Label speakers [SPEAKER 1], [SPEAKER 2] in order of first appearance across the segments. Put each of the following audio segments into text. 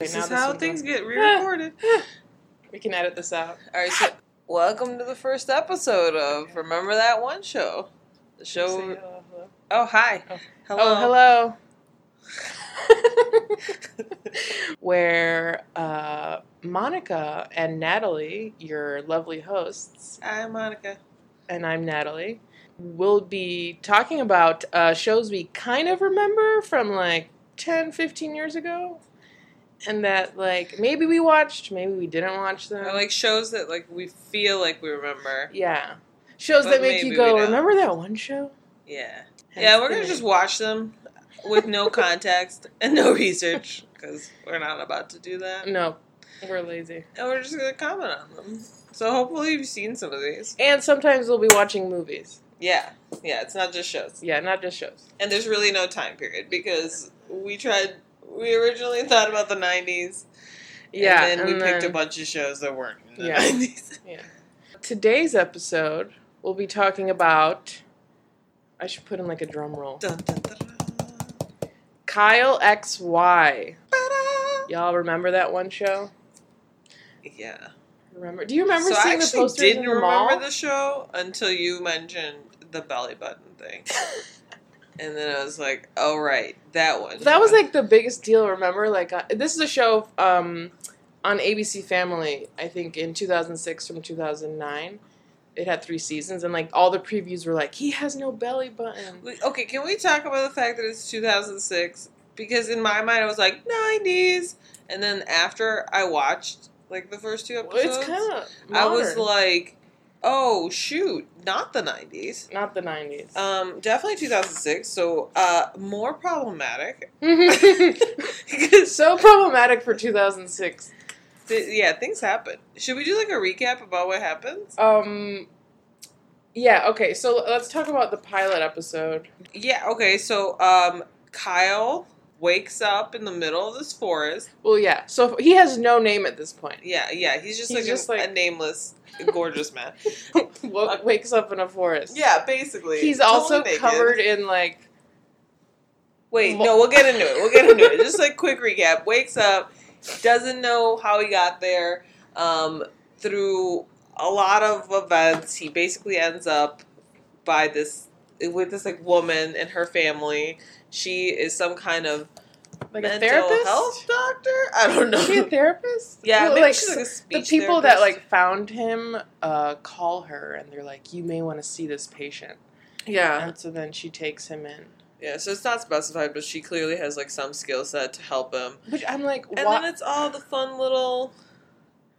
[SPEAKER 1] This is how things
[SPEAKER 2] on.
[SPEAKER 1] get re-recorded.
[SPEAKER 2] We can edit this out.
[SPEAKER 1] All right, so welcome to the first episode of Remember That One Show. The show.
[SPEAKER 2] hello, hello.
[SPEAKER 1] Oh, hi.
[SPEAKER 2] Oh.
[SPEAKER 1] Hello.
[SPEAKER 2] Oh, hello. Where uh, Monica and Natalie, your lovely hosts,
[SPEAKER 1] Hi, Monica.
[SPEAKER 2] and I'm Natalie, We'll be talking about uh, shows we kind of remember from like 10, 15 years ago. And that, like, maybe we watched, maybe we didn't watch them.
[SPEAKER 1] I like shows that like we feel like we remember.
[SPEAKER 2] yeah. Shows
[SPEAKER 1] But
[SPEAKER 2] that make you go, remember that one show?
[SPEAKER 1] Yeah.
[SPEAKER 2] Hence
[SPEAKER 1] yeah, we're gonna just watch them with no context and no research because we're not about to do that.
[SPEAKER 2] No, we're lazy.
[SPEAKER 1] And we're just gonna comment on them. So hopefully you've seen some of these.
[SPEAKER 2] And sometimes we'll be watching movies.
[SPEAKER 1] Yeah. Yeah, it's not just shows.
[SPEAKER 2] Yeah, not just shows.
[SPEAKER 1] And there's really no time period because we tried. We originally thought about the '90s.
[SPEAKER 2] Yeah,
[SPEAKER 1] and then we
[SPEAKER 2] and
[SPEAKER 1] picked
[SPEAKER 2] then-
[SPEAKER 1] a bunch of shows that weren't in the
[SPEAKER 2] Yeah.
[SPEAKER 1] '90s.
[SPEAKER 2] Today's episode, we'll be talking about. I should put in like a drum roll.
[SPEAKER 1] Dun, dun, dun.
[SPEAKER 2] Kyle XY.
[SPEAKER 1] Ta-da!
[SPEAKER 2] Y'all remember that one show?
[SPEAKER 1] Yeah.
[SPEAKER 2] Remember? Do you remember
[SPEAKER 1] so I
[SPEAKER 2] seeing the
[SPEAKER 1] actually
[SPEAKER 2] posters
[SPEAKER 1] didn't
[SPEAKER 2] in the
[SPEAKER 1] remember the show until you mentioned the belly button thing, and then I was like, "Oh right, that one."
[SPEAKER 2] that was like the biggest deal. Remember? Like uh, this is a show um, on ABC Family. I think in 2006 from 2009. It had three seasons, and like all the previews were like, he has no belly button.
[SPEAKER 1] Okay, can we talk about the fact that it's 2006? Because in my mind, I was like 90s, and then after I watched like the first two
[SPEAKER 2] Well,
[SPEAKER 1] episodes,
[SPEAKER 2] it's kind of.
[SPEAKER 1] I was like, "Oh shoot, not the 90s."
[SPEAKER 2] not the 90s.
[SPEAKER 1] Um, definitely 2006. So, uh, more problematic.
[SPEAKER 2] so problematic for 2006.
[SPEAKER 1] Th- yeah, things happen. Should we do like a recap about what happens?
[SPEAKER 2] Um, yeah. Okay. So let's talk about the pilot episode.
[SPEAKER 1] Yeah. Okay. So, um, Kyle wakes up in the middle of this forest.
[SPEAKER 2] Well, yeah. So he has no name at this point.
[SPEAKER 1] Yeah. Yeah. He's just
[SPEAKER 2] He's
[SPEAKER 1] like,
[SPEAKER 2] just
[SPEAKER 1] a,
[SPEAKER 2] like-
[SPEAKER 1] a nameless, gorgeous man.
[SPEAKER 2] Wo- wakes up in a forest.
[SPEAKER 1] Yeah. Basically,
[SPEAKER 2] He's also
[SPEAKER 1] naked.
[SPEAKER 2] covered in like.
[SPEAKER 1] Wait. No. We'll get into it. We'll get into it. Just like quick recap. Wakes up. Doesn't know how he got there. Um, through a lot of events, he basically ends up by this with this like woman and her family. She is some kind of
[SPEAKER 2] Like a therapist.
[SPEAKER 1] health doctor. I don't know.
[SPEAKER 2] Is she a therapist?
[SPEAKER 1] yeah,
[SPEAKER 2] Well, like
[SPEAKER 1] she's like a
[SPEAKER 2] the people that like found him uh, call her and they're like, "You may want to see this patient."
[SPEAKER 1] yeah
[SPEAKER 2] And so then she takes him in.
[SPEAKER 1] yeah. So it's not specified, but she clearly has like some skill set to help him.
[SPEAKER 2] Which I'm like,
[SPEAKER 1] And
[SPEAKER 2] why?
[SPEAKER 1] then it's all the fun little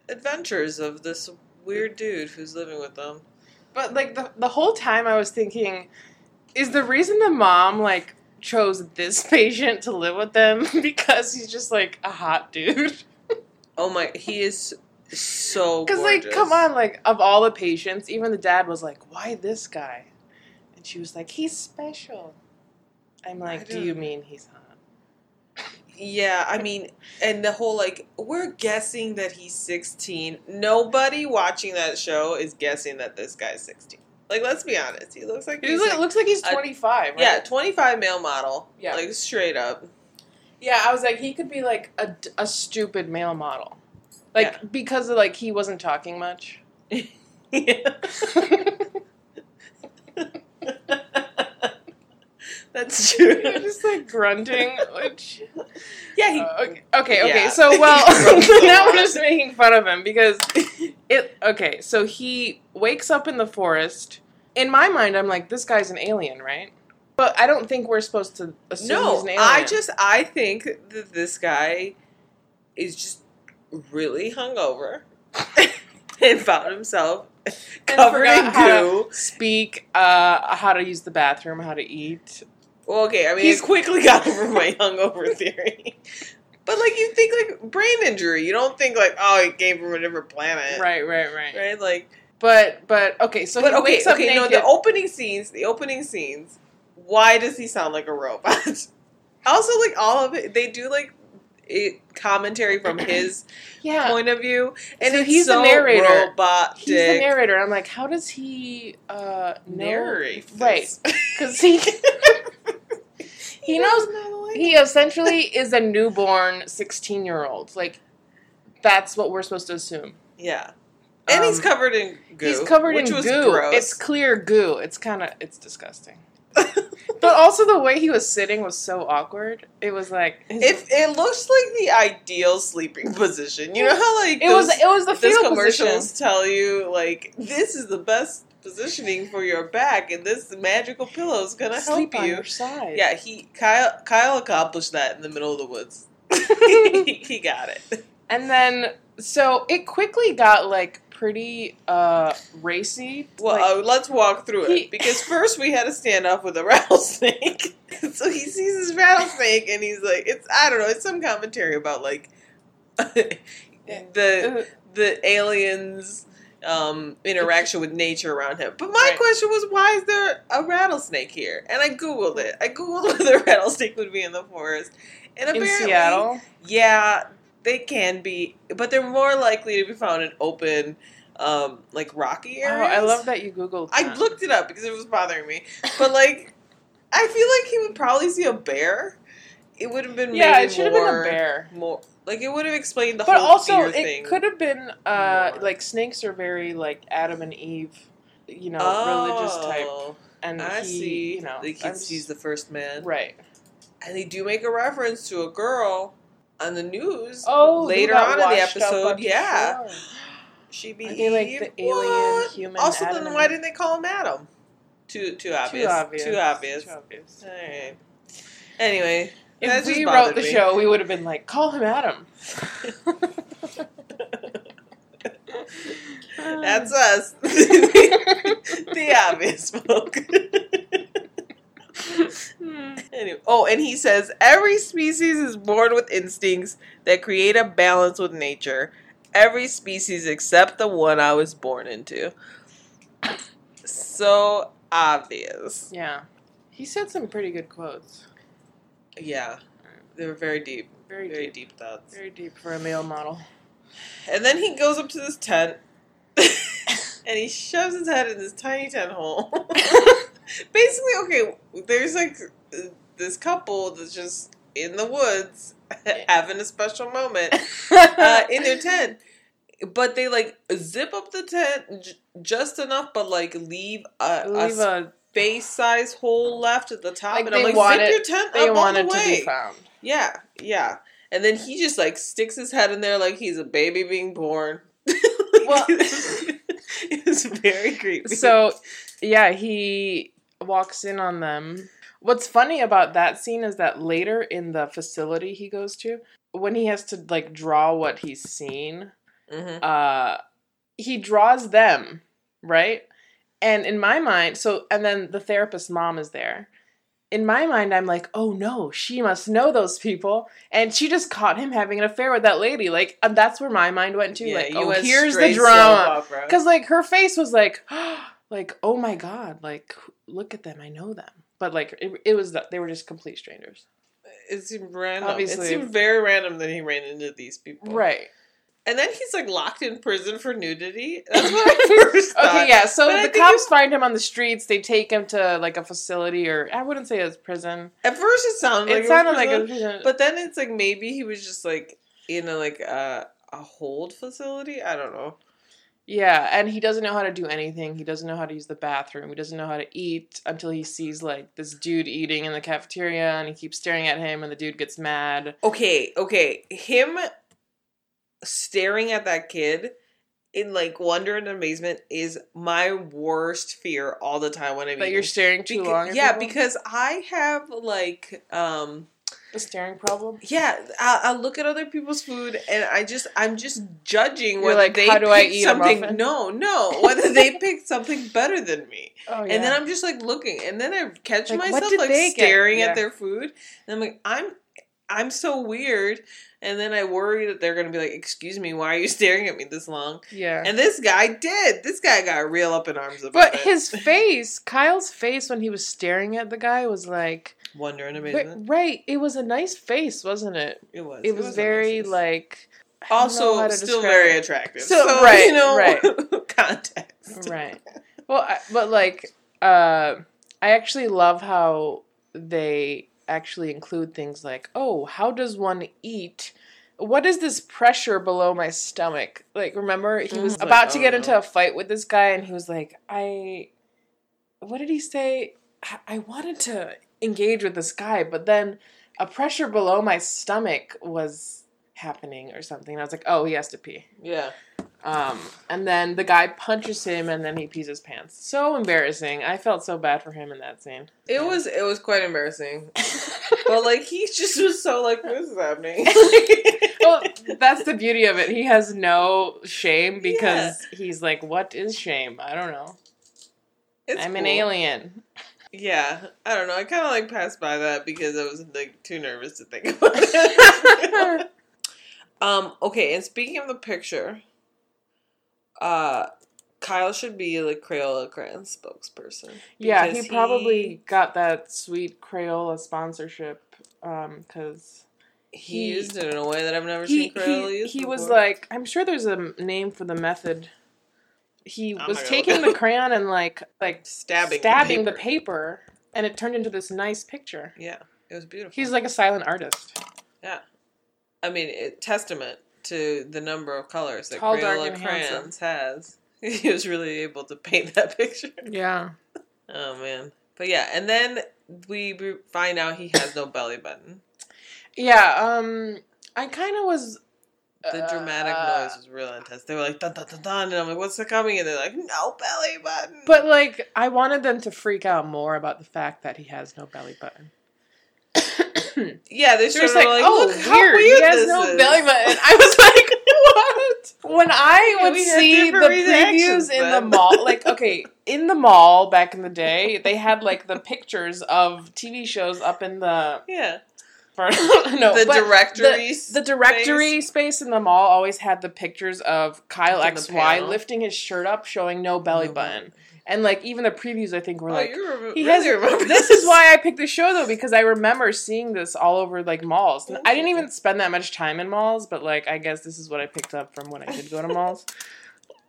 [SPEAKER 1] adventures of this weird dude who's living with them.
[SPEAKER 2] But like the the whole time I was thinking, is the reason the mom like chose this patient to live with them because he's just like a hot dude?
[SPEAKER 1] Oh my, he is so
[SPEAKER 2] Because like, come on, like of all the patients, even the dad was like, "Why this guy?" And she was like, "He's special." I'm like, "Do you mean he's hot?"
[SPEAKER 1] Yeah, I mean, and the whole like, we're guessing that he's 16. Nobody watching that show is guessing that this guy's 16. Like, let's be honest. He looks like
[SPEAKER 2] He's
[SPEAKER 1] he's
[SPEAKER 2] like, looks like he's
[SPEAKER 1] a-
[SPEAKER 2] 25. Right?
[SPEAKER 1] yeah, 25 male model.
[SPEAKER 2] Yeah.
[SPEAKER 1] Like, straight up.
[SPEAKER 2] yeah. I was like, he could be like a, a stupid male model, like
[SPEAKER 1] Yeah.
[SPEAKER 2] because of like he wasn't talking much.
[SPEAKER 1] yeah. That's true.
[SPEAKER 2] You're just like grunting, which
[SPEAKER 1] yeah, he.
[SPEAKER 2] Uh, okay, okay, okay.
[SPEAKER 1] Yeah.
[SPEAKER 2] So, well,
[SPEAKER 1] He grunts a
[SPEAKER 2] now we're just making fun of him because it. Okay, so he wakes up in the forest. In my mind, I'm like, this guy's an alien, right? But I don't think we're supposed to assume he's
[SPEAKER 1] no,
[SPEAKER 2] an alien.
[SPEAKER 1] I just I think that this guy is just really hungover and found himself
[SPEAKER 2] And
[SPEAKER 1] covered in
[SPEAKER 2] forgot how
[SPEAKER 1] goo.
[SPEAKER 2] to speak, uh, how to use the bathroom, how to eat.
[SPEAKER 1] Well, okay, I mean,
[SPEAKER 2] He's-
[SPEAKER 1] he's quickly got over my hungover theory. But like, you think like brain injury. You don't think like, oh, he came from a different planet,
[SPEAKER 2] Right, right, right.
[SPEAKER 1] Right? Like,
[SPEAKER 2] But, but okay. So
[SPEAKER 1] but
[SPEAKER 2] he
[SPEAKER 1] okay, okay. No, the opening scenes. The opening scenes. Why does he sound like a robot? also, like all of it, they do like it, commentary from his
[SPEAKER 2] yeah,
[SPEAKER 1] point of view, and
[SPEAKER 2] So he's the
[SPEAKER 1] so
[SPEAKER 2] narrator.
[SPEAKER 1] robotic.
[SPEAKER 2] he's the narrator. I'm like, how does he uh.
[SPEAKER 1] Narrate,
[SPEAKER 2] Right. Because he he knows
[SPEAKER 1] know
[SPEAKER 2] he essentially is a newborn 16 year old. Like, that's what we're supposed to assume.
[SPEAKER 1] Yeah. And he's
[SPEAKER 2] Um,
[SPEAKER 1] covered in goo.
[SPEAKER 2] He's covered
[SPEAKER 1] which
[SPEAKER 2] in
[SPEAKER 1] was
[SPEAKER 2] goo.
[SPEAKER 1] Gross.
[SPEAKER 2] It's clear goo. It's kind of it's disgusting. But also the way he was sitting was so awkward. It was like
[SPEAKER 1] It, it looks like the ideal sleeping position. You know how like
[SPEAKER 2] it was it was the
[SPEAKER 1] those
[SPEAKER 2] fetal
[SPEAKER 1] commercials
[SPEAKER 2] position.
[SPEAKER 1] tell you like this is the best positioning for your back, and this magical pillow is gonna
[SPEAKER 2] Sleep
[SPEAKER 1] help
[SPEAKER 2] on
[SPEAKER 1] you.
[SPEAKER 2] your side.
[SPEAKER 1] Yeah, he Kyle Kyle accomplished that in the middle of the woods. he, he got it.
[SPEAKER 2] And then so it quickly got like pretty uh racy.
[SPEAKER 1] Well,
[SPEAKER 2] like,
[SPEAKER 1] uh, let's walk through
[SPEAKER 2] he-
[SPEAKER 1] it because first we had a standoff with a rattlesnake. so he sees this rattlesnake and he's like, "It's I don't know. It's some commentary about like the
[SPEAKER 2] uh,
[SPEAKER 1] the aliens." Um, interaction with nature around him. But my
[SPEAKER 2] Right.
[SPEAKER 1] question was, why is there a rattlesnake here? And I googled it. I googled whether a rattlesnake would be in the forest, and
[SPEAKER 2] in
[SPEAKER 1] apparently,
[SPEAKER 2] Seattle.
[SPEAKER 1] yeah, they can be, but they're more likely to be found in open, um, like rocky
[SPEAKER 2] Oh,
[SPEAKER 1] areas.
[SPEAKER 2] I love that you googled.
[SPEAKER 1] I looked it up because it was bothering me. But like, I feel like he would probably see a bear. It would have been
[SPEAKER 2] Yeah,
[SPEAKER 1] maybe
[SPEAKER 2] it should have been a bear.
[SPEAKER 1] More like it would have explained the whole thing.
[SPEAKER 2] But
[SPEAKER 1] whole
[SPEAKER 2] also, it
[SPEAKER 1] thing.
[SPEAKER 2] could have been uh,
[SPEAKER 1] more.
[SPEAKER 2] like snakes are very like Adam and Eve, you know, religious type,
[SPEAKER 1] Oh,
[SPEAKER 2] and
[SPEAKER 1] I
[SPEAKER 2] he,
[SPEAKER 1] see.
[SPEAKER 2] you know,
[SPEAKER 1] the kid sees the first man,
[SPEAKER 2] right.
[SPEAKER 1] and they do make a reference to a girl on the news.
[SPEAKER 2] Oh,
[SPEAKER 1] later on in the episode, yeah,
[SPEAKER 2] shore.
[SPEAKER 1] she be
[SPEAKER 2] they like the alien
[SPEAKER 1] What?
[SPEAKER 2] human?
[SPEAKER 1] Also,
[SPEAKER 2] Adam
[SPEAKER 1] then why didn't they call him Adam? Too too obvious.
[SPEAKER 2] Too obvious.
[SPEAKER 1] Too obvious.
[SPEAKER 2] Too obvious.
[SPEAKER 1] All right. Anyway,
[SPEAKER 2] If
[SPEAKER 1] that
[SPEAKER 2] we wrote the
[SPEAKER 1] me.
[SPEAKER 2] show, we would have been like, "Call him Adam."
[SPEAKER 1] That's us. the obvious folk. Hmm. anyway, oh, and he says every species is born with instincts that create a balance with nature. Every species except the one I was born into. So obvious.
[SPEAKER 2] yeah, he said some pretty good quotes.
[SPEAKER 1] Yeah, they were very deep,
[SPEAKER 2] Very,
[SPEAKER 1] very
[SPEAKER 2] deep.
[SPEAKER 1] deep thoughts.
[SPEAKER 2] Very deep for a male model.
[SPEAKER 1] And then he goes up to this tent and he shoves his head in this tiny tent hole. Basically, okay, there's like this couple that's just in the woods having a special moment uh, in their tent. But they like zip up the tent j- just enough, but like leave a,
[SPEAKER 2] Leave
[SPEAKER 1] a, face size hole left at the top.
[SPEAKER 2] Like
[SPEAKER 1] and I'm like,
[SPEAKER 2] want
[SPEAKER 1] zip
[SPEAKER 2] it-
[SPEAKER 1] your tent
[SPEAKER 2] they
[SPEAKER 1] up
[SPEAKER 2] want
[SPEAKER 1] the
[SPEAKER 2] to
[SPEAKER 1] way.
[SPEAKER 2] be found.
[SPEAKER 1] Yeah, yeah. And then he just like sticks his head in there like he's a baby being born.
[SPEAKER 2] Well-
[SPEAKER 1] it was very creepy.
[SPEAKER 2] So, yeah, he walks in on them. What's funny about that scene is that later in the facility he goes to, when he has to like draw what he's seen,
[SPEAKER 1] Mhm.
[SPEAKER 2] uh he draws them, right? And in my mind, so and then the therapist mom is there. In my mind, I'm like, oh no, she must know those people, and she just caught him having an affair with that lady. Like, and that's where my mind went to.
[SPEAKER 1] Yeah,
[SPEAKER 2] like,
[SPEAKER 1] you
[SPEAKER 2] oh, here's the drama. Because like her face was like, like oh my god, like look at them, I know them. But like it, it was they were just complete strangers.
[SPEAKER 1] it seemed random.
[SPEAKER 2] Obviously-
[SPEAKER 1] it seemed very random that he ran into these people.
[SPEAKER 2] Right.
[SPEAKER 1] And then he's like locked in prison for nudity. That's what I first thought.
[SPEAKER 2] Okay, yeah. So
[SPEAKER 1] But
[SPEAKER 2] the cops find him on the streets. They take him to like a facility, or I wouldn't say it's prison.
[SPEAKER 1] At first, it sounded like
[SPEAKER 2] it sounded
[SPEAKER 1] was
[SPEAKER 2] like a
[SPEAKER 1] prison,
[SPEAKER 2] prison.
[SPEAKER 1] But then it's like maybe he was just like in a like a a hold facility. I don't know.
[SPEAKER 2] yeah, and he doesn't know how to do anything. He doesn't know how to use the bathroom. He doesn't know how to eat until he sees like this dude eating in the cafeteria, and he keeps staring at him, and the dude gets mad.
[SPEAKER 1] Okay, okay. Him staring at that kid in like wonder and amazement is my worst fear all the time when I'm
[SPEAKER 2] you're
[SPEAKER 1] eating.
[SPEAKER 2] staring too
[SPEAKER 1] Beca-
[SPEAKER 2] long.
[SPEAKER 1] yeah,
[SPEAKER 2] people?
[SPEAKER 1] because I have like um
[SPEAKER 2] a staring problem.
[SPEAKER 1] yeah, I, I look at other people's food and I just I'm just judging
[SPEAKER 2] You're
[SPEAKER 1] whether
[SPEAKER 2] like,
[SPEAKER 1] they
[SPEAKER 2] how do I eat
[SPEAKER 1] something. No, no, whether they picked something better than me.
[SPEAKER 2] Oh yeah.
[SPEAKER 1] And then I'm just like looking, and then I catch
[SPEAKER 2] Like,
[SPEAKER 1] myself like staring
[SPEAKER 2] Yeah.
[SPEAKER 1] at their food, and I'm like, I'm, I'm so weird. And then I worry that they're gonna be like, "Excuse me, why are you staring at me this long?"
[SPEAKER 2] yeah.
[SPEAKER 1] And this guy did. This guy got real up in arms about it.
[SPEAKER 2] But
[SPEAKER 1] it.
[SPEAKER 2] his face, Kyle's face when he was staring at the guy was like,
[SPEAKER 1] wonder and amazement.
[SPEAKER 2] right. It was a nice face, wasn't it?
[SPEAKER 1] It was.
[SPEAKER 2] It was very
[SPEAKER 1] nice.
[SPEAKER 2] like I don't know
[SPEAKER 1] also still very
[SPEAKER 2] it.
[SPEAKER 1] attractive.
[SPEAKER 2] So-
[SPEAKER 1] So,
[SPEAKER 2] right,
[SPEAKER 1] you know,
[SPEAKER 2] right.
[SPEAKER 1] context.
[SPEAKER 2] right. Well, I, but like, uh, I actually love how they actually include things like, "Oh, how does one eat?" What is this pressure below my stomach? Like, remember he was
[SPEAKER 1] Mhm.
[SPEAKER 2] about
[SPEAKER 1] Like,
[SPEAKER 2] to
[SPEAKER 1] oh,
[SPEAKER 2] get into a fight with this guy, and he was like, "I, what did he say? I- I wanted to engage with this guy, but then a pressure below my stomach was happening or something." And I was like, "Oh, he has to pee."
[SPEAKER 1] Yeah.
[SPEAKER 2] Um, and then the guy punches him, and then he pees his pants. So embarrassing. I felt so bad for him in that scene.
[SPEAKER 1] It was it was quite embarrassing. but like he just was so like what is happening?
[SPEAKER 2] well, that's the beauty of it. He has no shame because he's like, "What is shame? I don't know.
[SPEAKER 1] It's
[SPEAKER 2] I'm an alien."
[SPEAKER 1] Yeah, I don't know. I kind of like passed by that because I was like too nervous to think about it. um. Okay, and speaking of the picture, uh, Kyle should be like Crayola Crayon spokesperson.
[SPEAKER 2] yeah,
[SPEAKER 1] because
[SPEAKER 2] he probably got that sweet Crayola sponsorship because
[SPEAKER 1] he,
[SPEAKER 2] he-
[SPEAKER 1] used it in a way that I've never
[SPEAKER 2] he
[SPEAKER 1] seen Crayola
[SPEAKER 2] he,
[SPEAKER 1] used.
[SPEAKER 2] he was like, I'm sure there's a name for the method. He
[SPEAKER 1] I'm
[SPEAKER 2] was taking the crayon and like like
[SPEAKER 1] stabbing,
[SPEAKER 2] stabbing
[SPEAKER 1] the
[SPEAKER 2] the
[SPEAKER 1] paper.
[SPEAKER 2] paper, and it turned into this nice picture.
[SPEAKER 1] Yeah, it was beautiful.
[SPEAKER 2] He's like a silent artist.
[SPEAKER 1] Yeah, I mean, it, testament to the number of colors that
[SPEAKER 2] Tall,
[SPEAKER 1] Crayola
[SPEAKER 2] handsome.
[SPEAKER 1] crayons has. He was really able to paint that picture.
[SPEAKER 2] Yeah.
[SPEAKER 1] Oh man, but yeah, and then we find out he has no belly button.
[SPEAKER 2] Yeah, um I kind of was
[SPEAKER 1] The dramatic
[SPEAKER 2] uh,
[SPEAKER 1] noise was real intense. They were like dun dun dun dun, and I'm like, "What's coming?" And they're like, "No belly button."
[SPEAKER 2] But like I wanted them to freak out more about the fact that he has no belly button. Hmm.
[SPEAKER 1] yeah, they
[SPEAKER 2] They're just like,
[SPEAKER 1] like,
[SPEAKER 2] oh,
[SPEAKER 1] "Look how
[SPEAKER 2] weird,
[SPEAKER 1] weird
[SPEAKER 2] he has
[SPEAKER 1] this
[SPEAKER 2] no
[SPEAKER 1] is."
[SPEAKER 2] belly button. I was like, what? When I would see the previews in the mall, like, okay, in the mall back in the day, they had like the pictures of TV shows up in the
[SPEAKER 1] Yeah,
[SPEAKER 2] no
[SPEAKER 1] the directory.
[SPEAKER 2] The directory space. in the mall always had the pictures of Kyle
[SPEAKER 1] the
[SPEAKER 2] XY lifting his shirt up, showing no belly
[SPEAKER 1] No
[SPEAKER 2] button. And like even the previews, I think were
[SPEAKER 1] Oh,
[SPEAKER 2] like,
[SPEAKER 1] re-
[SPEAKER 2] he
[SPEAKER 1] really
[SPEAKER 2] has. This is why I picked the show though because I remember seeing this all over like malls. I didn't even spend that much time in malls, but like I guess this is what I picked up from when I did go to malls.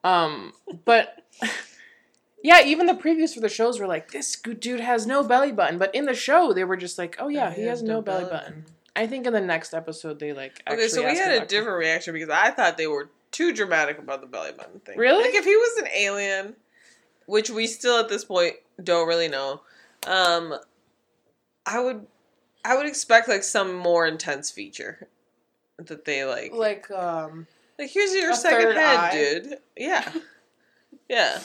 [SPEAKER 2] Um, but yeah, even the previews for the shows were like, this good dude has no belly button. But in the show, they were just like, oh yeah, he has no belly button. I think in the next episode they like.
[SPEAKER 1] Okay, so we had a different reaction because I thought they were too dramatic about the belly button thing.
[SPEAKER 2] Really?
[SPEAKER 1] Like if he was an alien, which we still at this point don't really know, um, I would, I would expect like some more intense feature that they like. Like,
[SPEAKER 2] um, like
[SPEAKER 1] here's your second head,
[SPEAKER 2] eye.
[SPEAKER 1] dude. Yeah, yeah.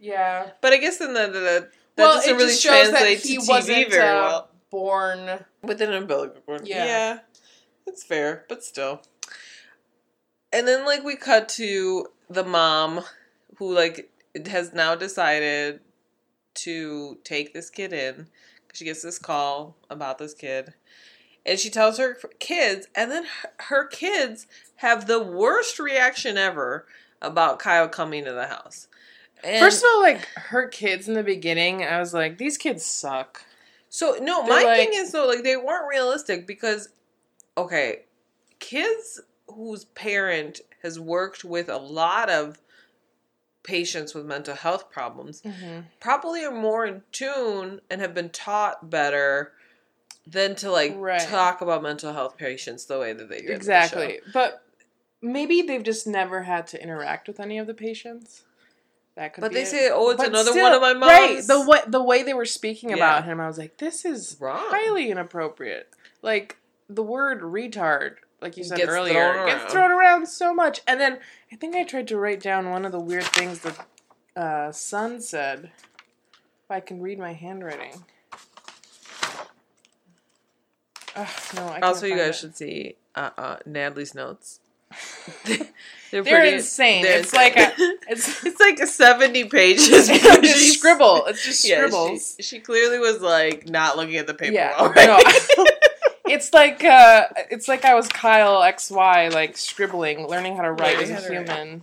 [SPEAKER 2] yeah.
[SPEAKER 1] But I guess then the, the, the that
[SPEAKER 2] well,
[SPEAKER 1] doesn't
[SPEAKER 2] it
[SPEAKER 1] really
[SPEAKER 2] just shows that
[SPEAKER 1] translate
[SPEAKER 2] he
[SPEAKER 1] to TV very
[SPEAKER 2] uh,
[SPEAKER 1] well.
[SPEAKER 2] born.
[SPEAKER 1] With an umbilical cord.
[SPEAKER 2] Yeah.
[SPEAKER 1] Yeah. That's fair, but still. And then like we cut to the mom who like has now decided to take this kid in. She gets this call about this kid. And she tells her kids, and then her, her kids have the worst reaction ever about Kyle coming to the house. And
[SPEAKER 2] First of all, like her kids in the beginning, I was like, these kids suck.
[SPEAKER 1] So no,
[SPEAKER 2] They're
[SPEAKER 1] my
[SPEAKER 2] like-
[SPEAKER 1] thing is though, like they weren't realistic because, okay, kids whose parent has worked with a lot of patients with mental health problems mm-hmm. probably are more in tune and have been taught better than to like
[SPEAKER 2] Right.
[SPEAKER 1] talk about mental health patients the way that they the
[SPEAKER 2] Exactly,
[SPEAKER 1] show.
[SPEAKER 2] but maybe they've just never had to interact with any of the patients. That could
[SPEAKER 1] But
[SPEAKER 2] be
[SPEAKER 1] they
[SPEAKER 2] it.
[SPEAKER 1] say, "Oh, it's
[SPEAKER 2] But
[SPEAKER 1] another
[SPEAKER 2] still-
[SPEAKER 1] one of my
[SPEAKER 2] Right, the way the way they were speaking
[SPEAKER 1] Yeah.
[SPEAKER 2] about him, I was like, this is
[SPEAKER 1] Wrong.
[SPEAKER 2] highly inappropriate. Like the word retard, like you said
[SPEAKER 1] Gets
[SPEAKER 2] earlier,
[SPEAKER 1] thrown
[SPEAKER 2] gets thrown around so much. And then I think I tried to write down one of the weird things that uh, Son said. If I can read my handwriting. Ugh, no, I
[SPEAKER 1] Also, you guys
[SPEAKER 2] it.
[SPEAKER 1] should see uh, uh, Natalie's notes. they're,
[SPEAKER 2] They're insane.
[SPEAKER 1] they're
[SPEAKER 2] It's like a- It's
[SPEAKER 1] it's like seventy pages.
[SPEAKER 2] it's just scribble. It's just
[SPEAKER 1] Yeah,
[SPEAKER 2] scribbles.
[SPEAKER 1] she, she clearly was like not looking at the paper
[SPEAKER 2] Yeah,
[SPEAKER 1] well, right?
[SPEAKER 2] no. It's like uh, it's like I was Kyle XY, like scribbling, learning how to write
[SPEAKER 1] Learning
[SPEAKER 2] as
[SPEAKER 1] how
[SPEAKER 2] a
[SPEAKER 1] to write.
[SPEAKER 2] human.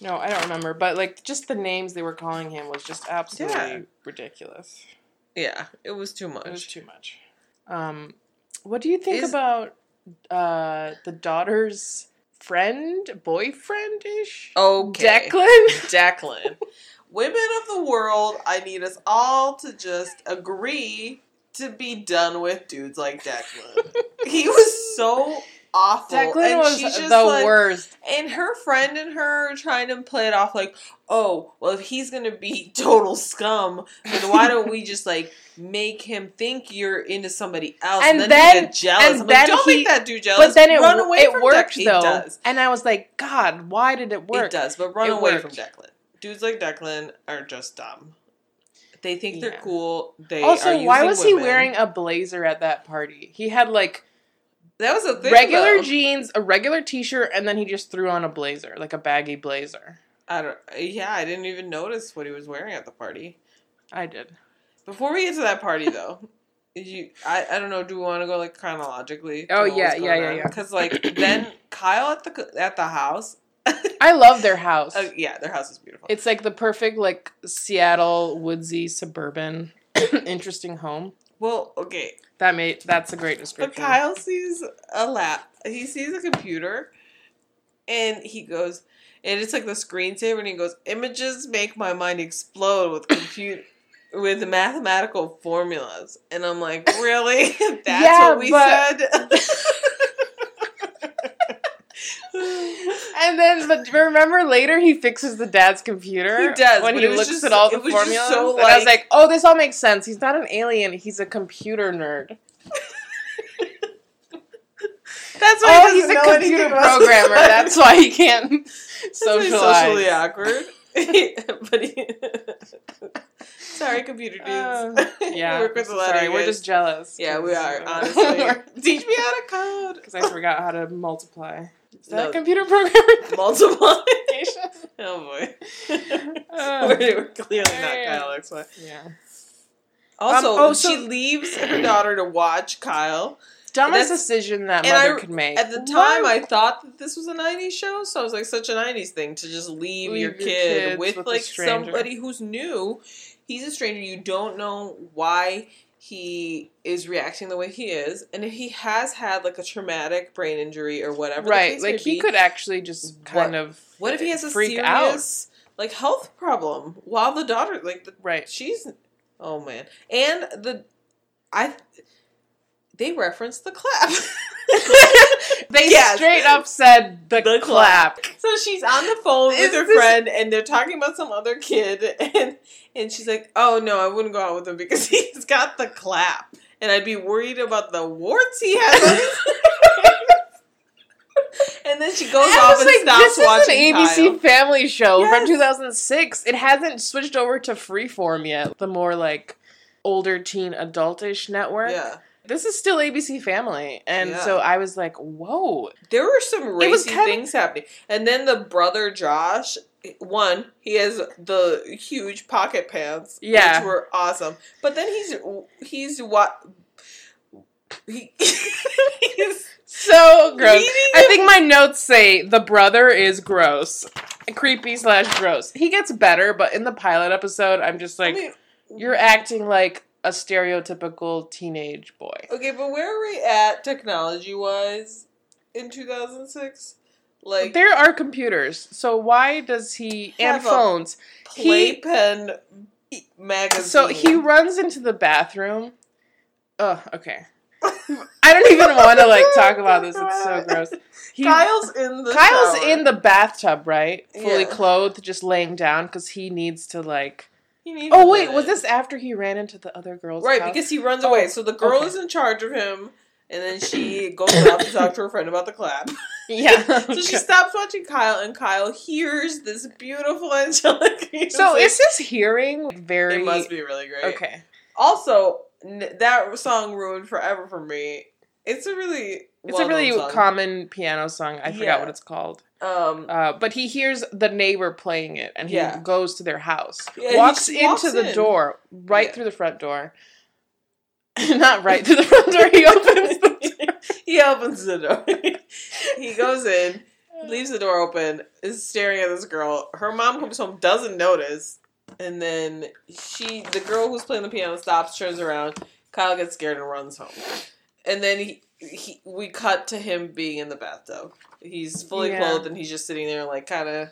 [SPEAKER 2] No, I don't remember, but like just the names they were calling him was just absolutely
[SPEAKER 1] Yeah.
[SPEAKER 2] ridiculous.
[SPEAKER 1] yeah, it was too much.
[SPEAKER 2] It was too much. Um, what do you think
[SPEAKER 1] Is-
[SPEAKER 2] about uh the daughter's friend, boyfriend ish?
[SPEAKER 1] okay,
[SPEAKER 2] Declan.
[SPEAKER 1] Declan. women of the world, I need us all to just agree to be done with dudes like Declan. he was so awful.
[SPEAKER 2] Declan
[SPEAKER 1] and
[SPEAKER 2] was
[SPEAKER 1] she's just
[SPEAKER 2] the
[SPEAKER 1] like-
[SPEAKER 2] worst.
[SPEAKER 1] And her friend and her are trying to play it off like, oh, well, if he's gonna be total scum, then why don't we just like make him think you're into somebody else,
[SPEAKER 2] And
[SPEAKER 1] and, then,
[SPEAKER 2] then-
[SPEAKER 1] get jealous?
[SPEAKER 2] and
[SPEAKER 1] I'm like, don't
[SPEAKER 2] he-
[SPEAKER 1] make that dude jealous.
[SPEAKER 2] But then it
[SPEAKER 1] run away
[SPEAKER 2] it
[SPEAKER 1] from
[SPEAKER 2] worked
[SPEAKER 1] Declan.
[SPEAKER 2] though,
[SPEAKER 1] It does.
[SPEAKER 2] and I was like, God, why did it work?
[SPEAKER 1] It does, but run
[SPEAKER 2] It
[SPEAKER 1] away
[SPEAKER 2] worked.
[SPEAKER 1] from Declan. Dudes like Declan are just dumb. They think they're
[SPEAKER 2] Yeah.
[SPEAKER 1] cool. They
[SPEAKER 2] Also, why was he wearing a blazer at that party? He had like
[SPEAKER 1] that was a thing,
[SPEAKER 2] regular
[SPEAKER 1] though.
[SPEAKER 2] jeans, a regular t-shirt, and then he just threw on a blazer, like a baggy blazer.
[SPEAKER 1] I don't. Yeah, I didn't even notice what he was wearing at the party.
[SPEAKER 2] I did.
[SPEAKER 1] Before we get to that party, though, you, I, I don't know. Do we want to go like chronologically?
[SPEAKER 2] Oh, yeah, yeah, yeah, yeah.
[SPEAKER 1] Because like then Kyle at the at the house.
[SPEAKER 2] I love their house.
[SPEAKER 1] Uh, yeah, their house is beautiful.
[SPEAKER 2] It's like the perfect like Seattle woodsy suburban interesting home.
[SPEAKER 1] well, okay,
[SPEAKER 2] That made that's a great description. but.
[SPEAKER 1] Kyle sees a lap. He sees a computer, and he goes, and it's like the screensaver, and he goes, "Images make my mind explode with compute." With mathematical formulas, and I'm like, really? That's
[SPEAKER 2] Yeah,
[SPEAKER 1] what we
[SPEAKER 2] but-
[SPEAKER 1] said.
[SPEAKER 2] And then, but remember later he fixes the dad's computer.
[SPEAKER 1] He does,
[SPEAKER 2] when he looks
[SPEAKER 1] just-
[SPEAKER 2] at all the
[SPEAKER 1] it was just
[SPEAKER 2] formulas.
[SPEAKER 1] so,
[SPEAKER 2] and I was
[SPEAKER 1] like-
[SPEAKER 2] like, "Oh, this all makes sense. He's not an alien. He's a computer nerd.
[SPEAKER 1] That's why
[SPEAKER 2] Oh,
[SPEAKER 1] he
[SPEAKER 2] he's a computer programmer. That's why he can't
[SPEAKER 1] That's why he's
[SPEAKER 2] socialize."
[SPEAKER 1] socially awkward. but he, sorry, computer dudes.
[SPEAKER 2] Uh, yeah,
[SPEAKER 1] work with
[SPEAKER 2] sorry, we're just jealous.
[SPEAKER 1] Yeah, we are. Honestly, teach me how to code.
[SPEAKER 2] because I forgot how to multiply. Is that
[SPEAKER 1] No.
[SPEAKER 2] computer programmer?
[SPEAKER 1] Multiply. oh boy,
[SPEAKER 2] Uh,
[SPEAKER 1] we're, we're clearly not
[SPEAKER 2] yeah.
[SPEAKER 1] Kyle. That's why.
[SPEAKER 2] yeah.
[SPEAKER 1] Also,
[SPEAKER 2] oh, so-
[SPEAKER 1] she leaves her daughter to watch Kyle.
[SPEAKER 2] Dumbest decision that mother
[SPEAKER 1] I-
[SPEAKER 2] could make.
[SPEAKER 1] At the time,
[SPEAKER 2] Why-
[SPEAKER 1] I thought that this was a '90s show, so I was like, such a '90s thing to just leave,
[SPEAKER 2] Leave
[SPEAKER 1] your
[SPEAKER 2] your
[SPEAKER 1] kid with,
[SPEAKER 2] with
[SPEAKER 1] like somebody who's new. He's a stranger. You don't know why he is reacting the way he is, and if he has had like a traumatic brain injury or whatever,
[SPEAKER 2] right, like he
[SPEAKER 1] be,
[SPEAKER 2] could actually just kind of
[SPEAKER 1] What if he has a
[SPEAKER 2] freak out?
[SPEAKER 1] serious like health problem while the daughter, like the
[SPEAKER 2] right.
[SPEAKER 1] she's, oh man, and the I. They referenced the clap.
[SPEAKER 2] They
[SPEAKER 1] Yes.
[SPEAKER 2] straight up said the,
[SPEAKER 1] The
[SPEAKER 2] clap.
[SPEAKER 1] So she's on the phone with her
[SPEAKER 2] this-
[SPEAKER 1] friend, and they're talking about some other kid, and and she's like, "Oh no, I wouldn't go out with him because he's got the clap, and I'd be worried about the warts he has." On his and then she goes off and
[SPEAKER 2] like,
[SPEAKER 1] stops
[SPEAKER 2] this is
[SPEAKER 1] watching
[SPEAKER 2] an ABC
[SPEAKER 1] Kyle.
[SPEAKER 2] Family show
[SPEAKER 1] Yes.
[SPEAKER 2] from 2006. It hasn't switched over to Freeform yet, the more like older teen adultish network.
[SPEAKER 1] Yeah,
[SPEAKER 2] This is still ABC Family, and
[SPEAKER 1] Yeah.
[SPEAKER 2] so I was like, "Whoa!"
[SPEAKER 1] there were some
[SPEAKER 2] kinda-
[SPEAKER 1] things happening, and then the brother Josh. One, he has the huge pocket pants,
[SPEAKER 2] Yeah.
[SPEAKER 1] which were awesome. But then he's he's what he, he's
[SPEAKER 2] So gross. I think my notes say the brother is gross, creepy slash gross. He gets better, but in the pilot episode, I'm just like,
[SPEAKER 1] I mean,
[SPEAKER 2] you're acting like a stereotypical teenage boy.
[SPEAKER 1] okay, but where are we at technology wise in 2006? Like
[SPEAKER 2] there are computers, so why does he and phones? he-
[SPEAKER 1] playpen magazine.
[SPEAKER 2] So he runs into the bathroom. Oh, okay. I don't even want to like talk about this. It's so gross. He,
[SPEAKER 1] Kyle's in the
[SPEAKER 2] Kyle's
[SPEAKER 1] shower.
[SPEAKER 2] in the bathtub, right? Fully
[SPEAKER 1] Yeah.
[SPEAKER 2] clothed, just laying down because he needs to like. Oh wait, was this after he ran into the other girl's
[SPEAKER 1] right?
[SPEAKER 2] house?
[SPEAKER 1] Because he runs
[SPEAKER 2] Oh,
[SPEAKER 1] away. So the girl
[SPEAKER 2] okay.
[SPEAKER 1] is in charge of him, and then she goes out to talk to her friend about the clap.
[SPEAKER 2] yeah.
[SPEAKER 1] So she stops watching Kyle, and Kyle hears this beautiful angelic music.
[SPEAKER 2] So is his hearing very?
[SPEAKER 1] it must be really great.
[SPEAKER 2] okay.
[SPEAKER 1] Also, n- that song ruined forever for me. It's a really
[SPEAKER 2] It's a really
[SPEAKER 1] song.
[SPEAKER 2] common piano song. I forgot
[SPEAKER 1] Yeah.
[SPEAKER 2] what it's called.
[SPEAKER 1] um
[SPEAKER 2] Uh, but he hears the neighbor playing it, and he
[SPEAKER 1] Yeah.
[SPEAKER 2] goes to their house.
[SPEAKER 1] Yeah,
[SPEAKER 2] walks
[SPEAKER 1] just walks
[SPEAKER 2] into the
[SPEAKER 1] in.
[SPEAKER 2] door, right through the front door. Not right through the front door. He opens. The door.
[SPEAKER 1] he opens the door. he goes in, leaves the door open, is staring at this girl. Her mom comes home, doesn't notice, and then she, the girl who's playing the piano, stops, turns around. Kyle gets scared and runs home. And then he, he we cut to him being in the bathtub. He's fully
[SPEAKER 2] Yeah.
[SPEAKER 1] clothed and he's just sitting there, like kind of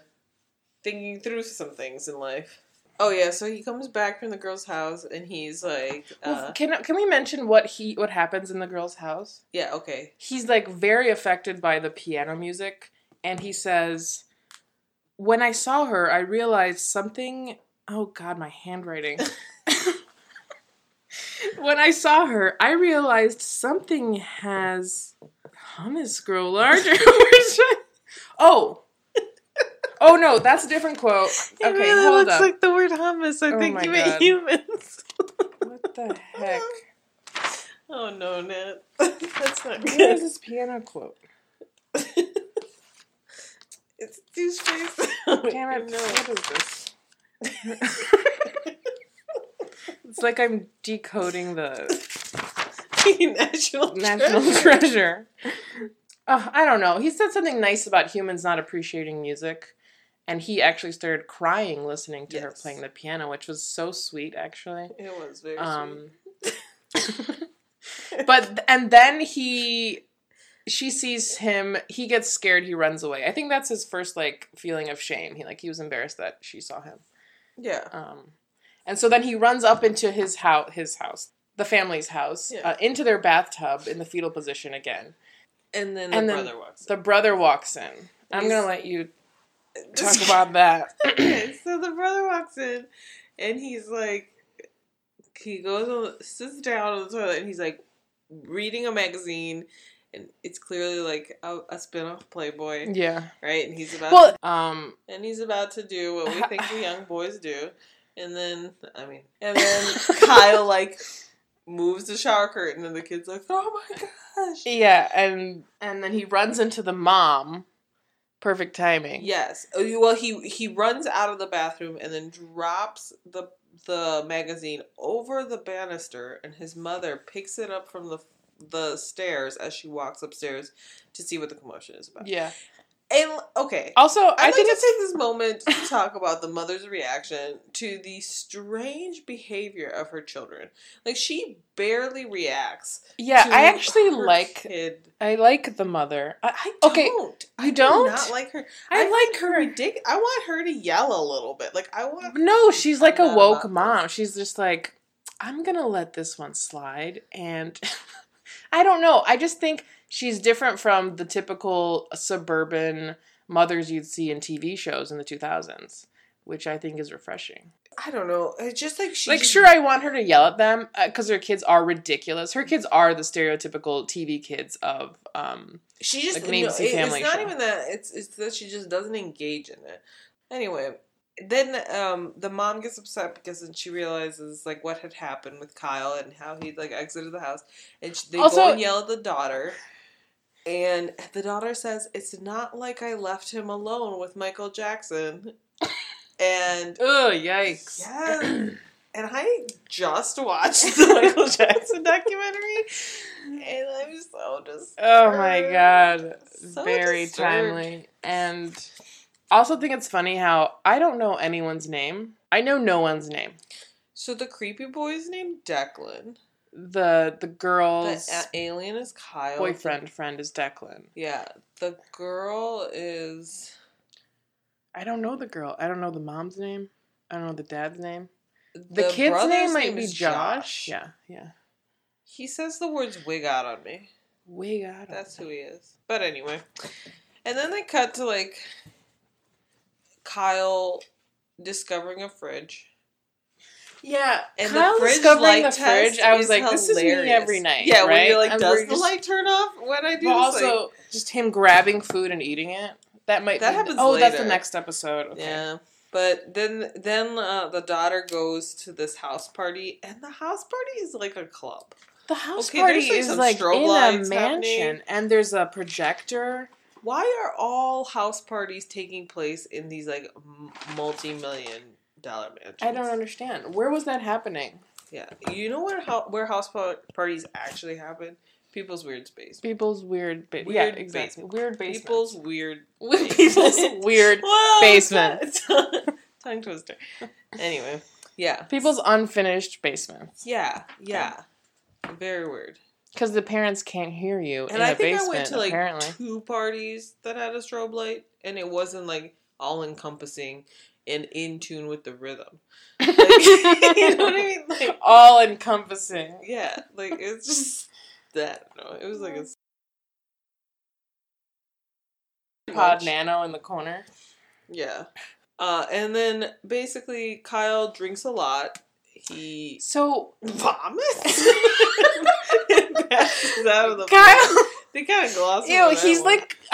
[SPEAKER 1] thinking through some things in life. Oh yeah, so he comes back from the girl's house and he's like,
[SPEAKER 2] Well,
[SPEAKER 1] uh,
[SPEAKER 2] can can we mention what he what happens in the girl's house?
[SPEAKER 1] yeah, okay.
[SPEAKER 2] He's like very affected by the piano music, and he says, "When I saw her, I realized something." Oh God, my handwriting. when I saw her, I realized something has hummus grow larger. oh. Oh no, that's a different quote.
[SPEAKER 1] It
[SPEAKER 2] Okay,
[SPEAKER 1] really
[SPEAKER 2] hold
[SPEAKER 1] looks
[SPEAKER 2] up.
[SPEAKER 1] like the word hummus. I
[SPEAKER 2] Oh
[SPEAKER 1] think you meant humans.
[SPEAKER 2] what the heck?
[SPEAKER 1] Oh no, Nat. That's not
[SPEAKER 2] Where is
[SPEAKER 1] good.
[SPEAKER 2] this piano quote?
[SPEAKER 1] it's douche face.
[SPEAKER 2] Damn it! What is this? It's like I'm decoding the
[SPEAKER 1] National
[SPEAKER 2] national
[SPEAKER 1] treasure.
[SPEAKER 2] Uh, I don't know. He said something nice about humans not appreciating music, and he actually started crying listening to her playing the piano, which was so sweet, actually.
[SPEAKER 1] It was very
[SPEAKER 2] Um,
[SPEAKER 1] sweet.
[SPEAKER 2] but and then he, she sees him. He gets scared. He runs away. I think that's his first like feeling of shame. He like he was embarrassed that she saw him.
[SPEAKER 1] yeah.
[SPEAKER 2] Um, and so then he runs up into his house, his house, the family's house,
[SPEAKER 1] Yeah.
[SPEAKER 2] uh, into their bathtub in the fetal position again.
[SPEAKER 1] And then the
[SPEAKER 2] and then
[SPEAKER 1] brother walks.
[SPEAKER 2] The brother walks in. I'm gonna let you talk about that.
[SPEAKER 1] okay, so the brother walks in, and he's like, he goes on, sits down on the toilet, and he's like reading a magazine, and it's clearly like a, a spin-off Playboy,
[SPEAKER 2] yeah.
[SPEAKER 1] right? And he's about,
[SPEAKER 2] Well, um,
[SPEAKER 1] and he's about to do what we think the young boys do, and then I mean, and then Kyle like moves the shower curtain, and the kid's like, oh my gosh.
[SPEAKER 2] yeah, and and then he runs into the mom. Perfect timing.
[SPEAKER 1] Yes. Oh, Well, he he runs out of the bathroom and then drops the the magazine over the banister, and his mother picks it up from the the stairs as she walks upstairs to see what the commotion is about.
[SPEAKER 2] Yeah.
[SPEAKER 1] And okay,
[SPEAKER 2] Also,
[SPEAKER 1] I'd
[SPEAKER 2] I
[SPEAKER 1] like
[SPEAKER 2] think
[SPEAKER 1] to take this moment to talk about the mother's reaction to the strange behavior of her children. Like she barely reacts.
[SPEAKER 2] yeah. I actually like
[SPEAKER 1] kid.
[SPEAKER 2] I like the mother. I,
[SPEAKER 1] I
[SPEAKER 2] okay,
[SPEAKER 1] don't. I
[SPEAKER 2] you
[SPEAKER 1] do
[SPEAKER 2] don't?
[SPEAKER 1] not like her.
[SPEAKER 2] I
[SPEAKER 1] I,
[SPEAKER 2] like
[SPEAKER 1] her ridiculous. I want her to yell a little bit. Like I want.
[SPEAKER 2] No, she's like a woke mom. She's just like, I'm gonna let this one slide, and I don't know. I just think she's different from the typical suburban mothers you'd see in TV shows in the 2000s, which I think is refreshing.
[SPEAKER 1] I don't know. It's just like she.
[SPEAKER 2] like,
[SPEAKER 1] just-
[SPEAKER 2] sure, I want her to yell at them because her kids are ridiculous. Her kids are the stereotypical TV kids of. Um,
[SPEAKER 1] She just
[SPEAKER 2] like an
[SPEAKER 1] no,
[SPEAKER 2] ABC
[SPEAKER 1] it-
[SPEAKER 2] family
[SPEAKER 1] It's not
[SPEAKER 2] show.
[SPEAKER 1] even that. It's it's that she just doesn't engage in it. Anyway, then um the mom gets upset because then she realizes like what had happened with Kyle and how he like exited the house, and she, they
[SPEAKER 2] Also-
[SPEAKER 1] go and yell at the daughter. And the daughter says, "It's not like I left him alone with Michael Jackson." And
[SPEAKER 2] oh, yikes.
[SPEAKER 1] Yeah. and I just watched the Michael Jackson documentary, and I'm so disturbed.
[SPEAKER 2] Oh my god.
[SPEAKER 1] So
[SPEAKER 2] Very
[SPEAKER 1] disturbed.
[SPEAKER 2] timely. And also think it's funny how I don't know anyone's name. I know no one's name.
[SPEAKER 1] So the creepy boy's named Declan.
[SPEAKER 2] The the
[SPEAKER 1] The
[SPEAKER 2] girl's
[SPEAKER 1] a- uh, alien is Kyle.
[SPEAKER 2] boyfriend friend is Declan.
[SPEAKER 1] Yeah. The girl is
[SPEAKER 2] I don't know the girl. I don't know the mom's name. I don't know the dad's name. The,
[SPEAKER 1] the
[SPEAKER 2] kid's name might be
[SPEAKER 1] is
[SPEAKER 2] Josh. Yeah, yeah.
[SPEAKER 1] He says the words "wig out" on me.
[SPEAKER 2] Wig out.
[SPEAKER 1] That's who he is. But anyway, and then they cut to like Kyle discovering a fridge.
[SPEAKER 2] Yeah,
[SPEAKER 1] And
[SPEAKER 2] Kyle
[SPEAKER 1] the fridge
[SPEAKER 2] discovering
[SPEAKER 1] light
[SPEAKER 2] the fridge. I was like, this is me every night.
[SPEAKER 1] Yeah,
[SPEAKER 2] right?
[SPEAKER 1] when you're like,
[SPEAKER 2] And
[SPEAKER 1] does the
[SPEAKER 2] just-
[SPEAKER 1] light turn off when I do
[SPEAKER 2] But
[SPEAKER 1] this?
[SPEAKER 2] also, just him grabbing food and eating it. That might
[SPEAKER 1] That
[SPEAKER 2] be,
[SPEAKER 1] happens
[SPEAKER 2] Oh, that's the next episode. Okay.
[SPEAKER 1] yeah. But then, then uh, the daughter goes to this house party, and the house party is like a club.
[SPEAKER 2] The house
[SPEAKER 1] Okay,
[SPEAKER 2] party
[SPEAKER 1] like,
[SPEAKER 2] is like in a mansion,
[SPEAKER 1] happening.
[SPEAKER 2] and there's a projector.
[SPEAKER 1] Why are all house parties taking place in these like m- multi-million dollar mansions?
[SPEAKER 2] I don't understand. Where was that happening?
[SPEAKER 1] Yeah, you know where where house parties actually happen? People's weird space.
[SPEAKER 2] People's weird, ba- yeah,
[SPEAKER 1] Weird
[SPEAKER 2] exactly. Weird basement.
[SPEAKER 1] People's weird.
[SPEAKER 2] people's weird
[SPEAKER 1] Whoa,
[SPEAKER 2] basement.
[SPEAKER 1] tongue- twister. Anyway, yeah,
[SPEAKER 2] People's unfinished basements.
[SPEAKER 1] yeah, yeah. Very weird.
[SPEAKER 2] Because the parents can't hear you
[SPEAKER 1] And
[SPEAKER 2] in
[SPEAKER 1] I
[SPEAKER 2] a
[SPEAKER 1] think
[SPEAKER 2] basement.
[SPEAKER 1] I went to like
[SPEAKER 2] apparently,
[SPEAKER 1] two parties that had a strobe light, and it wasn't like all encompassing. And in tune with the rhythm. Like, you know what I mean? Like,
[SPEAKER 2] All encompassing.
[SPEAKER 1] yeah, like it's just that. No, it was like a
[SPEAKER 2] Pod Nano in the corner.
[SPEAKER 1] Yeah. Uh, and then basically Kyle drinks a lot. He
[SPEAKER 2] So
[SPEAKER 1] vomits. passes out of the
[SPEAKER 2] Kyle,
[SPEAKER 1] They kind of gloss
[SPEAKER 2] ew, he's
[SPEAKER 1] one.
[SPEAKER 2] like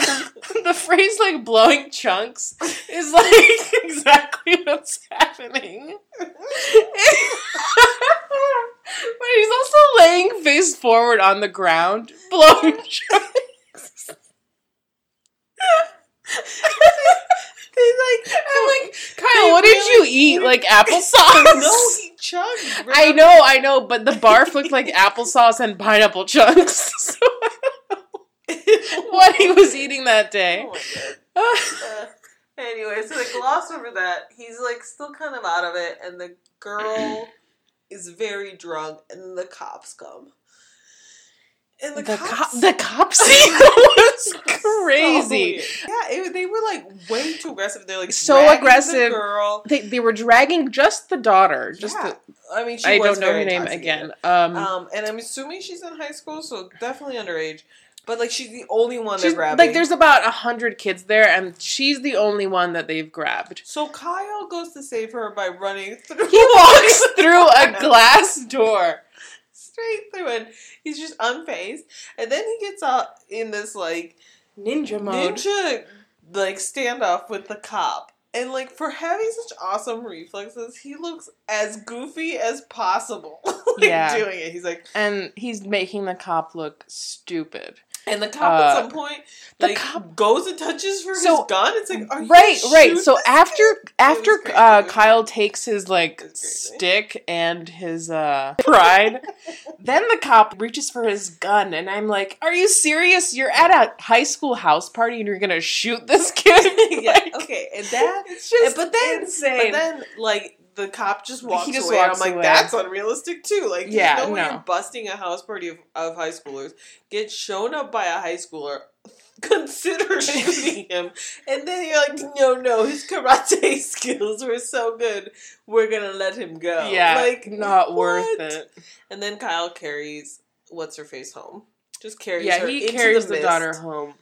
[SPEAKER 2] the phrase like blowing chunks is like exactly what's happening. but he's also laying face forward on the ground, blowing chunks.
[SPEAKER 1] They like
[SPEAKER 2] I'm like, Kyle, what did you eat? Like applesauce?
[SPEAKER 1] no, he chugged.
[SPEAKER 2] I know, I know, but the barf looked like applesauce and pineapple chunks. So what he was eating that day.
[SPEAKER 1] Oh. Uh, anyway, so they gloss over that. He's like still kind of out of it, and the girl is very drunk, and the cops come. And the,
[SPEAKER 2] the,
[SPEAKER 1] cops,
[SPEAKER 2] cop, the cop scene was crazy.
[SPEAKER 1] So yeah, it, they were like way too aggressive. They're like
[SPEAKER 2] So aggressive.
[SPEAKER 1] The girl.
[SPEAKER 2] They, they were dragging just the daughter. Just
[SPEAKER 1] yeah.
[SPEAKER 2] the,
[SPEAKER 1] I mean, she
[SPEAKER 2] I don't know her name again. Um,
[SPEAKER 1] Um, and I'm assuming she's in high school, so definitely underage. But like, she's the only one they're grabbing.
[SPEAKER 2] like there's about a hundred kids there, and she's the only one that they've grabbed.
[SPEAKER 1] So Kyle goes to save her by running through.
[SPEAKER 2] He walks through a glass door.
[SPEAKER 1] straight through, and he's just unfazed. And then he gets out in this like
[SPEAKER 2] Ninja mode.
[SPEAKER 1] ninja like standoff with the cop. And like for having such awesome reflexes, he looks as goofy as possible. like,
[SPEAKER 2] Yeah.
[SPEAKER 1] doing it. He's like,
[SPEAKER 2] And he's making the cop look stupid.
[SPEAKER 1] And the cop
[SPEAKER 2] Uh,
[SPEAKER 1] at some point
[SPEAKER 2] the
[SPEAKER 1] like
[SPEAKER 2] cop-
[SPEAKER 1] goes and touches for
[SPEAKER 2] So-
[SPEAKER 1] his gun. It's like, are you
[SPEAKER 2] right,
[SPEAKER 1] gonna
[SPEAKER 2] right.
[SPEAKER 1] shoot
[SPEAKER 2] So
[SPEAKER 1] this
[SPEAKER 2] after after
[SPEAKER 1] crazy.
[SPEAKER 2] uh, Kyle takes his like
[SPEAKER 1] crazy.
[SPEAKER 2] stick and his uh, pride, then the cop reaches for his gun, and I'm like, "Are you serious? You're at a high school house party and you're gonna shoot this kid?"
[SPEAKER 1] yeah,
[SPEAKER 2] Like,
[SPEAKER 1] okay, and that
[SPEAKER 2] it's just
[SPEAKER 1] but then-
[SPEAKER 2] insane.
[SPEAKER 1] But then, like, the cop just walks
[SPEAKER 2] He just
[SPEAKER 1] away.
[SPEAKER 2] walks
[SPEAKER 1] I'm like,
[SPEAKER 2] away.
[SPEAKER 1] that's unrealistic too. Like,
[SPEAKER 2] Yeah,
[SPEAKER 1] no
[SPEAKER 2] no.
[SPEAKER 1] you're busting a house party of, of high schoolers, get shown up by a high schooler, consider shooting him, and then you're like, no, no, his karate skills were so good, we're gonna let him go.
[SPEAKER 2] yeah,
[SPEAKER 1] like,
[SPEAKER 2] not worth it.
[SPEAKER 1] And then Kyle carries what's her face home. Just carries
[SPEAKER 2] Yeah,
[SPEAKER 1] her
[SPEAKER 2] he
[SPEAKER 1] into
[SPEAKER 2] carries
[SPEAKER 1] the,
[SPEAKER 2] the, daughter home.